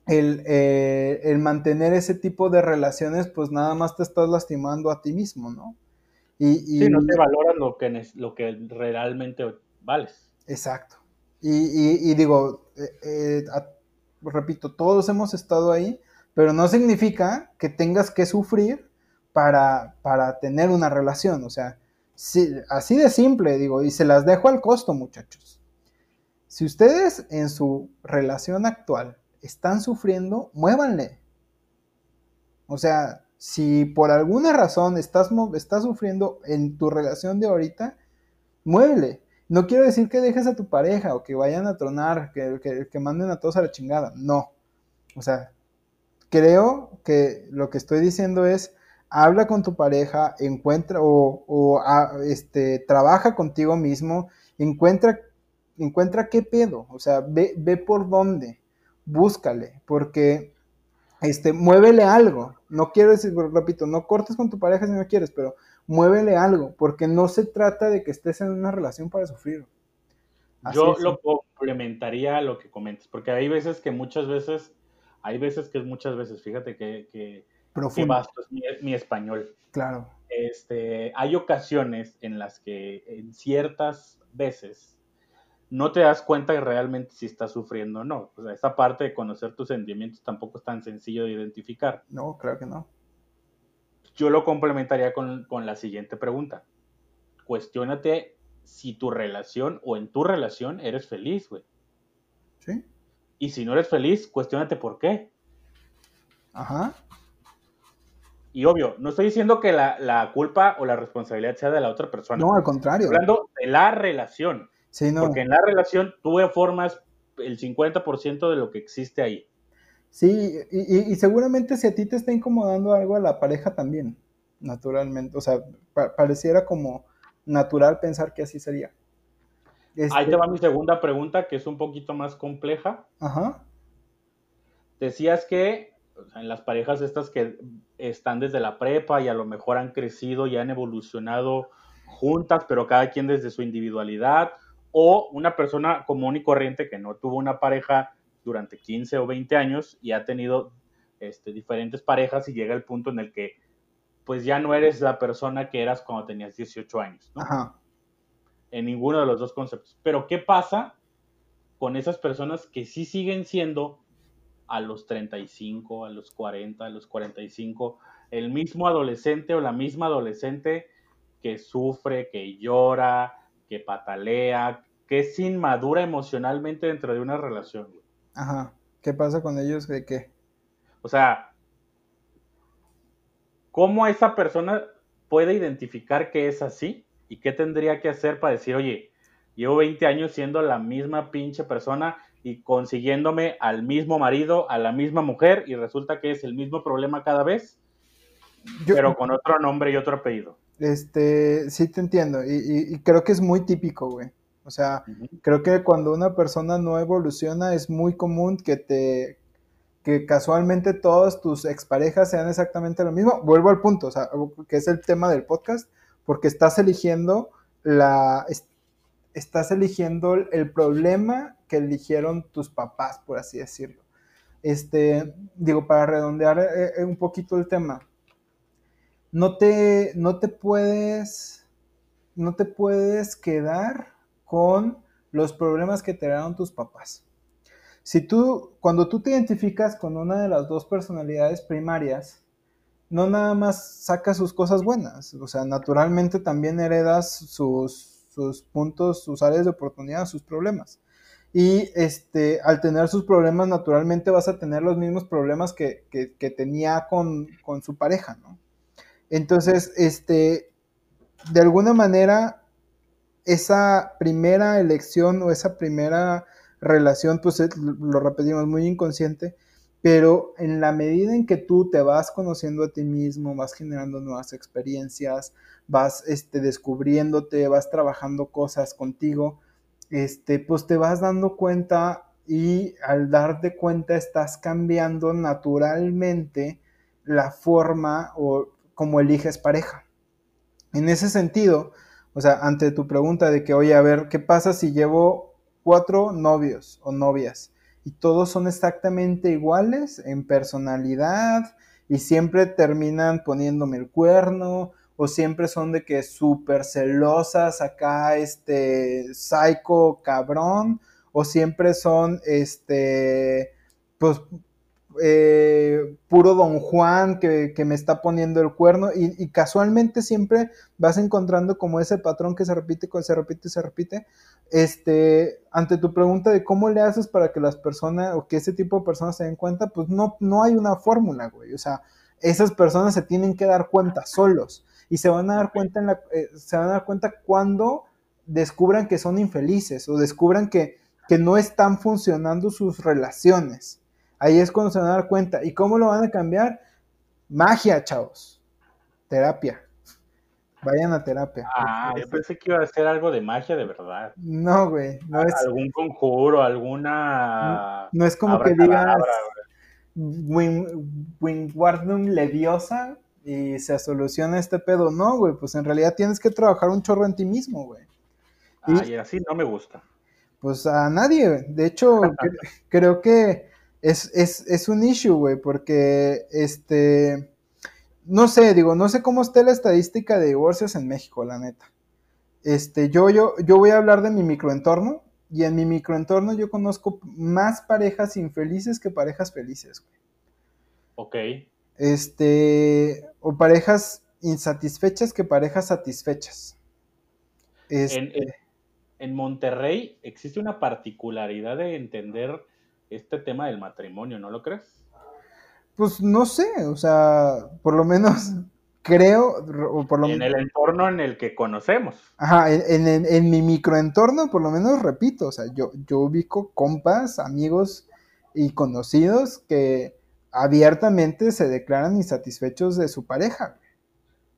el, eh, el, mantener ese tipo de relaciones, pues nada más te estás lastimando a ti mismo, ¿no? Y, y no te valoras lo que, lo que realmente vales. Exacto. Y, y digo, eh, eh, repito, todos hemos estado ahí, pero no significa que tengas que sufrir para, para tener una relación. O sea, así de simple, digo, y se las dejo al costo, muchachos. Si ustedes en su relación actual están sufriendo, muévanle. O sea, si por alguna razón estás, estás sufriendo en tu relación de ahorita, muévele. No quiero decir que dejes a tu pareja o que vayan a tronar, que, que, manden a todos a la chingada. No. O sea, creo que lo que estoy diciendo es, habla con tu pareja, encuentra o, este, trabaja contigo mismo, encuentra, encuentra qué pedo, o sea, ve, ve por dónde, búscale, porque este, muévele algo. No quiero decir, repito, no cortes con tu pareja si no quieres, pero muévele algo, porque no se trata de que estés en una relación para sufrir. Yo lo complementaría a lo que comentas, porque hay veces que muchas veces, hay veces que es muchas veces, fíjate que, que, vasto es mi, mi, español. Claro. Este, hay ocasiones en las que en ciertas veces no te das cuenta de realmente si estás sufriendo o no. O sea, esa parte de conocer tus sentimientos tampoco es tan sencillo de identificar. No, claro que no. Yo lo complementaría con, con la siguiente pregunta. Cuestiónate si tu relación o en tu relación eres feliz, güey. Sí. Y si no eres feliz, cuestiónate por qué. Ajá. Y obvio, no estoy diciendo que la, culpa o la responsabilidad sea de la otra persona. No, al contrario. hablando de la relación. Sí, no. Porque en la relación tú formas el 50% de lo que existe ahí. Sí, y, seguramente si a ti te está incomodando algo a la pareja también, naturalmente. O sea, pareciera como natural pensar que así sería. Ahí te va mi segunda pregunta, que es un poquito más compleja. Ajá. Decías que en las parejas estas que están desde la prepa y a lo mejor han crecido y han evolucionado juntas, pero cada quien desde su individualidad, o una persona común y corriente que no tuvo una pareja durante 15 o 20 años y ha tenido este, diferentes parejas y llega el punto en el que pues ya no eres la persona que eras cuando tenías 18 años, ¿no? Ajá. En ninguno de los dos conceptos. Pero ¿qué pasa con esas personas que sí siguen siendo a los 35, a los 40, a los 45, el mismo adolescente o la misma adolescente que sufre, que llora, que patalea, que es inmadura emocionalmente dentro de una relación? Ajá. ¿Qué pasa con ellos? ¿De qué? O sea, ¿Cómo esa persona puede identificar que es así? ¿Y qué tendría que hacer para decir, oye, llevo 20 años siendo la misma pinche persona y consiguiéndome al mismo marido, a la misma mujer, y resulta que es el mismo problema cada vez, pero con otro nombre y otro apellido? Este, sí te entiendo, y, creo que es muy típico, güey. O sea, creo que cuando una persona no evoluciona es muy común que te, que casualmente todas tus exparejas sean exactamente lo mismo. Vuelvo al punto, o sea, que es el tema del podcast, porque estás eligiendo la estás eligiendo el problema que eligieron tus papás, por así decirlo. Este, digo, para redondear eh, eh, un poquito el tema, no te, no te puedes, no te puedes quedar con los problemas que te dieron tus papás. Si tú, cuando tú te identificas con una de las dos personalidades primarias, no nada más sacas sus cosas buenas, o sea, naturalmente también heredas sus, sus puntos, sus áreas de oportunidad, sus problemas. Y este, al tener sus problemas, naturalmente vas a tener los mismos problemas que, que, tenía con, con, su pareja, ¿no? Entonces, este, de alguna manera, esa primera elección o esa primera relación, pues lo repetimos, muy inconsciente, pero en la medida en que tú te vas conociendo a ti mismo, vas generando nuevas experiencias, vas este, descubriéndote, vas trabajando cosas contigo, este, pues te vas dando cuenta y al darte cuenta estás cambiando naturalmente la forma o como eliges pareja. En ese sentido, o sea, ante tu pregunta de que, oye, a ver, ¿qué pasa si llevo cuatro novios o novias y todos son exactamente iguales en personalidad y siempre terminan poniéndome el cuerno o siempre son de que súper celosas acá, este, psycho cabrón, o siempre son, este, pues eh, puro don Juan que, me está poniendo el cuerno y, casualmente siempre vas encontrando como ese patrón que se repite, se repite, se repite. Este, ante tu pregunta de cómo le haces para que las personas o que ese tipo de personas se den cuenta, pues no, no hay una fórmula, güey. O sea, esas personas se tienen que dar cuenta solos y se van a dar cuenta en la, eh, se van a dar cuenta cuando descubran que son infelices o descubran que, que no están funcionando sus relaciones. Ahí es cuando se van a dar cuenta. ¿Y cómo lo van a cambiar? Magia, chavos. Terapia. Vayan a terapia. Ah, yo pensé que iba a ser algo de magia de verdad. No, güey. No es... Algún conjuro, alguna. No, es como que digas. Wingardium Leviosa y se soluciona este pedo. No, güey. Pues en realidad tienes que trabajar un chorro en ti mismo, güey. Y, así no me gusta. Pues a nadie, de hecho, <laughs> creo que es, es, es un issue, güey, porque este, no sé, digo, no sé cómo está la estadística de divorcios en México, la neta. Este, yo, yo, yo voy a hablar de mi microentorno y en mi microentorno yo conozco más parejas infelices que parejas felices, güey. Ok. Este, o parejas insatisfechas que parejas satisfechas. Este... En, Monterrey existe una particularidad de entender este tema del matrimonio, ¿no lo crees? Pues no sé, o sea, por lo menos <laughs> creo, o por lo en el entorno en el que conocemos. Ajá, en, en, en, mi microentorno, por lo menos repito, o sea, yo, yo ubico compas, amigos y conocidos que abiertamente se declaran insatisfechos de su pareja.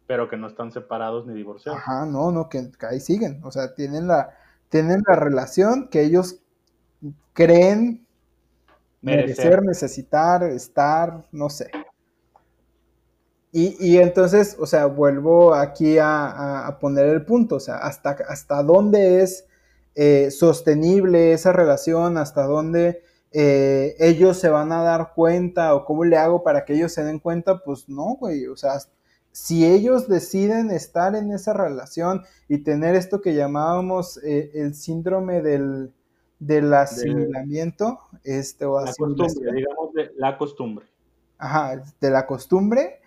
Pero que no están separados ni divorciados. Ajá, no, no, que, ahí siguen. O sea, tienen la, tienen la relación que ellos creen merecer, necesitar, estar, no sé. Y, y, entonces, o sea, vuelvo aquí a, a, poner el punto, o sea, hasta, hasta dónde es eh, sostenible esa relación, hasta dónde eh, ellos se van a dar cuenta o cómo le hago para que ellos se den cuenta, pues no, güey, o sea, si ellos deciden estar en esa relación y tener esto que llamábamos eh, el síndrome del, del asimilamiento, este, o la costumbre, digamos, de la costumbre. Ajá, de la costumbre,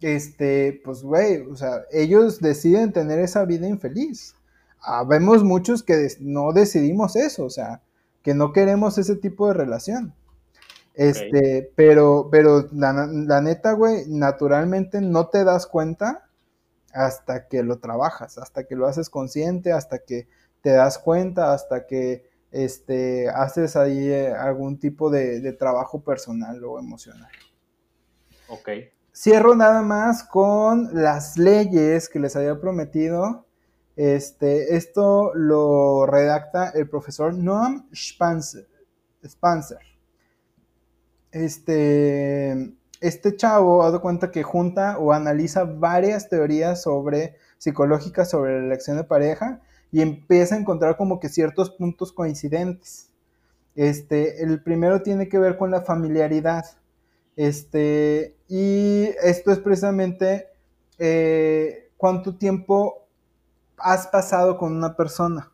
este, pues, güey, o sea, ellos deciden tener esa vida infeliz. Ah, vemos muchos que no decidimos eso, o sea, que no queremos ese tipo de relación. Este, pero, pero la, la neta, güey, naturalmente no te das cuenta hasta que lo trabajas, hasta que lo haces consciente, hasta que te das cuenta, hasta que este, haces ahí eh, algún tipo de, de, trabajo personal o emocional. Ok. Cierro nada más con las leyes que les había prometido este, esto lo redacta el profesor Noam Spencer. Este, este chavo ha dado cuenta que junta o analiza varias teorías sobre psicológicas sobre la elección de pareja y empieza a encontrar como que ciertos puntos coincidentes. Este, el primero tiene que ver con la familiaridad. Este, y esto es precisamente eh, cuánto tiempo has pasado con una persona.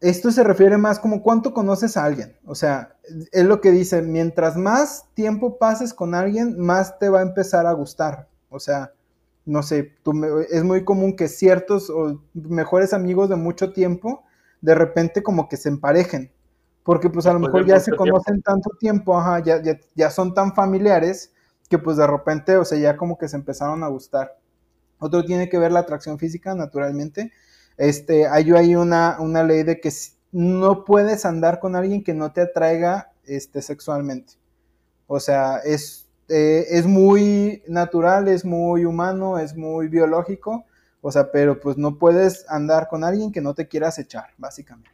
Esto se refiere más como cuánto conoces a alguien. O sea, es lo que dice, mientras más tiempo pases con alguien, más te va a empezar a gustar. O sea, no sé, es muy común que ciertos o mejores amigos de mucho tiempo, de repente como que se emparejen. Porque pues a lo mejor ya se conocen tanto tiempo, ajá, ya, ya, ya son tan familiares que pues de repente, o sea, ya como que se empezaron a gustar. Otro tiene que ver la atracción física, naturalmente. Este, hay ahí una, una ley de que no puedes andar con alguien que no te atraiga este, sexualmente. O sea, es, eh, es muy natural, es muy humano, es muy biológico. O sea, pero pues no puedes andar con alguien que no te quieras echar, básicamente.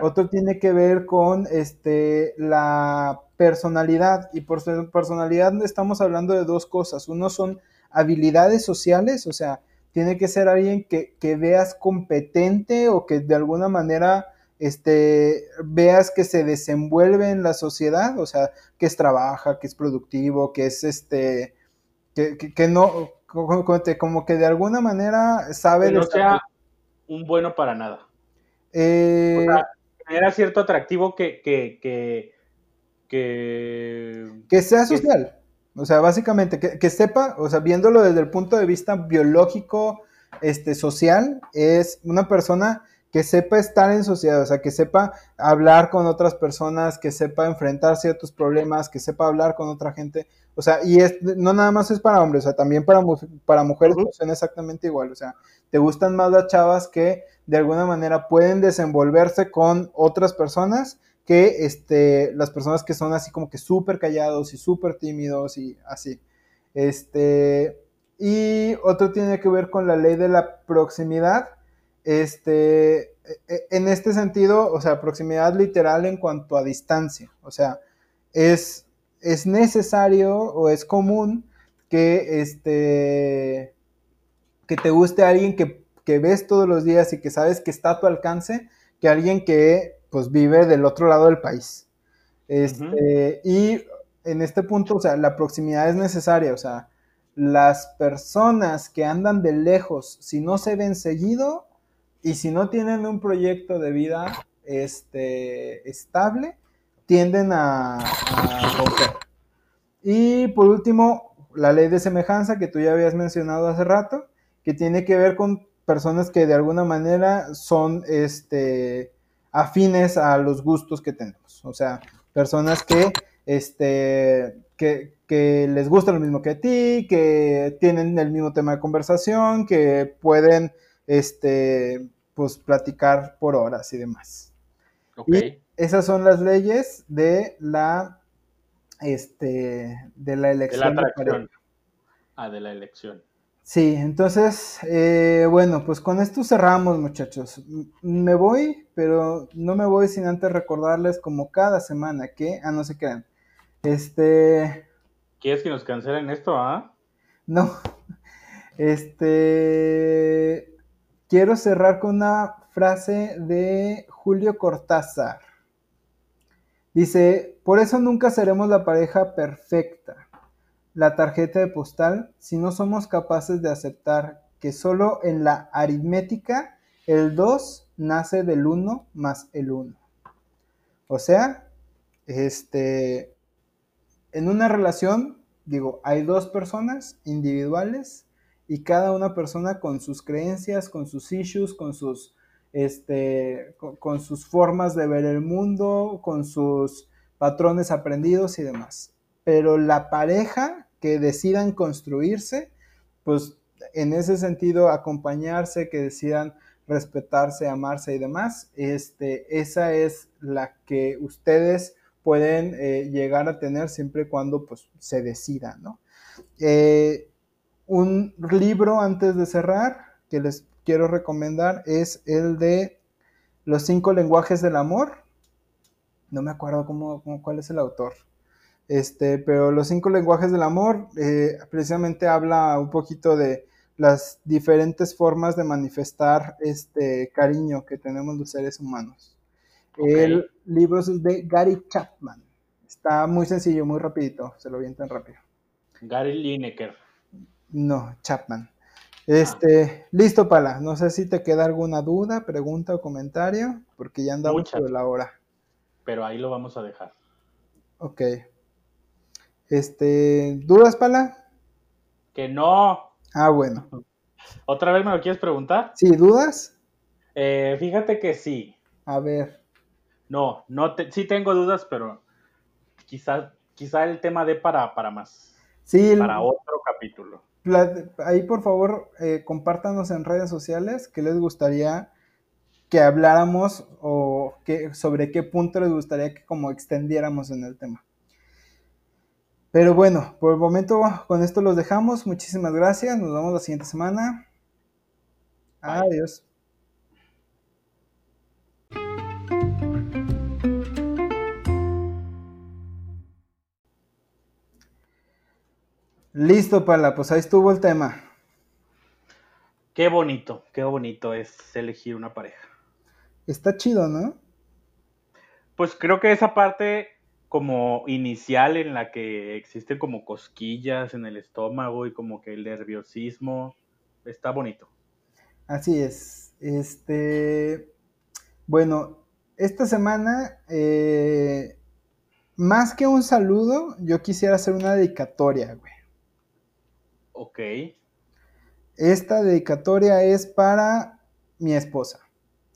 Otro tiene que ver con este, la personalidad. Y por personalidad estamos hablando de dos cosas. Uno son habilidades sociales, o sea, tiene que ser alguien que, veas competente o que de alguna manera este, veas que se desenvuelve en la sociedad, o sea, que es trabaja, que es productivo, que es este, que, no, como, que de alguna manera sabe... Que no sea un bueno para nada. Eh, era cierto atractivo que, que, que, que, que sea social. O sea, básicamente, que, sepa, o sea, viéndolo desde el punto de vista biológico, este, social, es una persona que sepa estar en sociedad, o sea, que sepa hablar con otras personas, que sepa enfrentar ciertos problemas, que sepa hablar con otra gente, o sea, y es, no nada más es para hombres, o sea, también para, para mujeres son exactamente igual, o sea, te gustan más las chavas que de alguna manera pueden desenvolverse con otras personas que este, las personas que son así como que súper callados y súper tímidos y así. Este, y otro tiene que ver con la ley de la proximidad. Este, e, e, en este sentido, o sea, proximidad literal en cuanto a distancia. O sea, es, es necesario o es común que, este, que te guste alguien que, que ves todos los días y que sabes que está a tu alcance, que alguien que pues vive del otro lado del país. Este, Y en este punto, o sea, la proximidad es necesaria, o sea, las personas que andan de lejos, si no se ven seguido y si no tienen un proyecto de vida este, estable, tienden a, a romper. Y por último, la ley de semejanza que tú ya habías mencionado hace rato, que tiene que ver con personas que de alguna manera son este, afines a los gustos que tenemos. O sea, personas que, este, que, que les gusta lo mismo que a ti, que tienen el mismo tema de conversación, que pueden este, pues, platicar por horas y demás. Y esas son las leyes de la este de la elección. De la atracción. ah, de la elección. Sí, entonces, eh, bueno, pues con esto cerramos, muchachos. Me voy, pero no me voy sin antes recordarles como cada semana que, ah, no se crean. Este. ¿Quieres que nos cancelen esto, ah? No. <laughs> Este. Quiero cerrar con una frase de Julio Cortázar. Dice, por eso nunca seremos la pareja perfecta, la tarjeta de postal, si no somos capaces de aceptar que solo en la aritmética el 2 nace del 1 más el 1. O sea, este, en una relación, digo, hay dos personas individuales y cada una persona con sus creencias, con sus issues, con sus este, con, sus formas de ver el mundo, con sus patrones aprendidos y demás. Pero la pareja que decidan construirse, pues en ese sentido acompañarse, que decidan respetarse, amarse y demás, este, esa es la que ustedes pueden eh, llegar a tener siempre y cuando pues, se decidan, ¿no? Eh, un libro antes de cerrar que les quiero recomendar es el de Los cinco lenguajes del amor. No me acuerdo cómo, cuál es el autor. Este, pero Los cinco lenguajes del amor eh, precisamente habla un poquito de las diferentes formas de manifestar este cariño que tenemos los seres humanos. El libro es de Gary Chapman. Está muy sencillo, muy rapidito, se lo tan rápido. Gary Lineker. No, Chapman. Este, listo, Pala. No sé si te queda alguna duda, pregunta o comentario, porque ya andamos por la hora. Pero ahí lo vamos a dejar. Ok. Este, ¿dudas, Pala? Que no. Ah, bueno. ¿Otra vez me lo quieres preguntar? Sí, ¿dudas? Eh, fíjate que sí. A ver. No, no te, sí tengo dudas, pero quizá, quizá el tema de para, para más. Sí. Para otro capítulo ahí por favor eh, compártanos en redes sociales qué les gustaría que habláramos o que, sobre qué punto les gustaría que como extendiéramos en el tema. Pero bueno, por el momento con esto los dejamos. Muchísimas gracias. Nos vemos la siguiente semana. Adiós. Listo, Pala, pues ahí estuvo el tema. Qué bonito, qué bonito es elegir una pareja. Está chido, ¿no? Pues creo que esa parte como inicial en la que existen como cosquillas en el estómago y como que el nerviosismo está bonito. Así es. Este, bueno, esta semana, eh, más que un saludo, yo quisiera hacer una dedicatoria, güey. Ok. Esta dedicatoria es para mi esposa.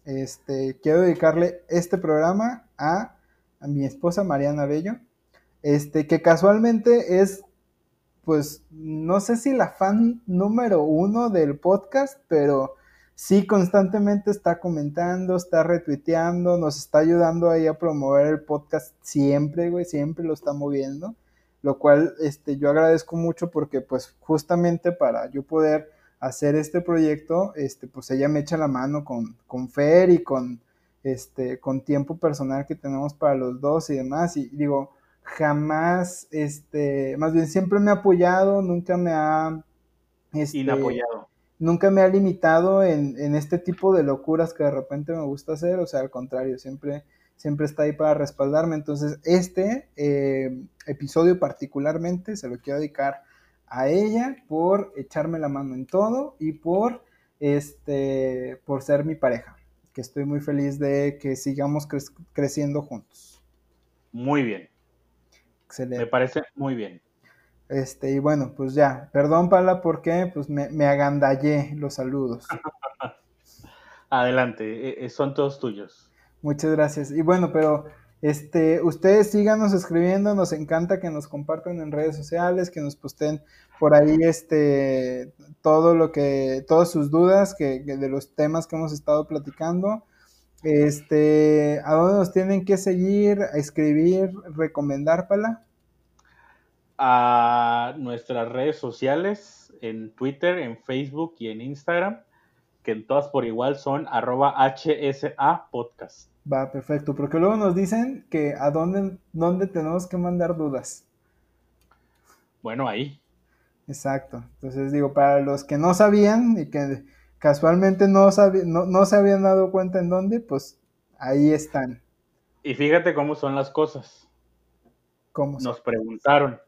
Este, quiero dedicarle este programa a, mi esposa Mariana Bello. Este, que casualmente es, pues, no sé si la fan número uno del podcast, pero sí constantemente está comentando, está retuiteando, nos está ayudando ahí a promover el podcast siempre, güey, siempre lo está moviendo lo cual este, yo agradezco mucho porque pues justamente para yo poder hacer este proyecto, este, pues ella me echa la mano con, con Fer y con, este, con tiempo personal que tenemos para los dos y demás, y digo, jamás, este, más bien siempre me ha apoyado, nunca me ha... Este, Inapoyado. nunca me ha limitado en, en, este tipo de locuras que de repente me gusta hacer, o sea, al contrario, siempre, siempre está ahí para respaldarme. Entonces, este eh, episodio particularmente se lo quiero dedicar a ella por echarme la mano en todo y por, este, por ser mi pareja, que estoy muy feliz de que sigamos cre creciendo juntos. Muy bien. Excelente. Me parece muy bien. Este, y bueno, pues ya, perdón Pala porque pues me, me agandallé los saludos. <laughs> Adelante, e, e, son todos tuyos. Muchas gracias. Y bueno, pero este, ustedes síganos escribiendo, nos encanta que nos compartan en redes sociales, que nos posten por ahí este todo lo que, todas sus dudas que, que de los temas que hemos estado platicando. Este, ¿a dónde nos tienen que seguir, a escribir, recomendar, Pala? a nuestras redes sociales, en Twitter, en Facebook y en Instagram, que en todas por igual son arroba HSA Podcast. Va, perfecto, porque luego nos dicen que a dónde, dónde tenemos que mandar dudas. Bueno, ahí. Exacto. Entonces digo, para los que no sabían y que casualmente no, no, no se habían dado cuenta en dónde, pues ahí están. Y fíjate cómo son las cosas. ¿Cómo Nos preguntaron,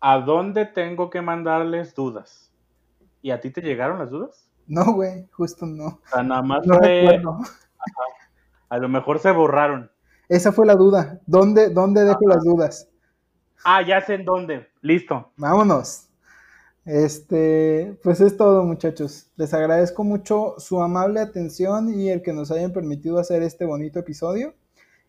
¿a dónde tengo que mandarles dudas? ¿Y a ti te llegaron las dudas? No, güey, justo no. O sea, nada más no fue... A lo mejor se borraron. Esa fue la duda. ¿Dónde, dónde dejo Ajá. las dudas? Ah, ya sé en dónde. Listo. Vámonos. Este, pues es todo, muchachos. Les agradezco mucho su amable atención y el que nos hayan permitido hacer este bonito episodio.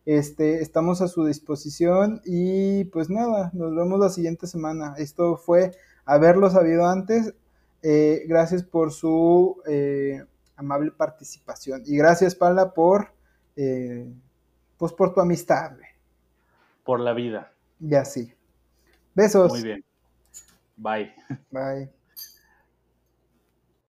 Este, estamos a su disposición y pues nada, nos vemos la siguiente semana. Esto fue haberlo sabido antes. Eh, gracias por su eh, amable participación y gracias Paula por eh, pues por tu amistad. Por la vida. Y así. Besos. Muy bien. Bye. Bye.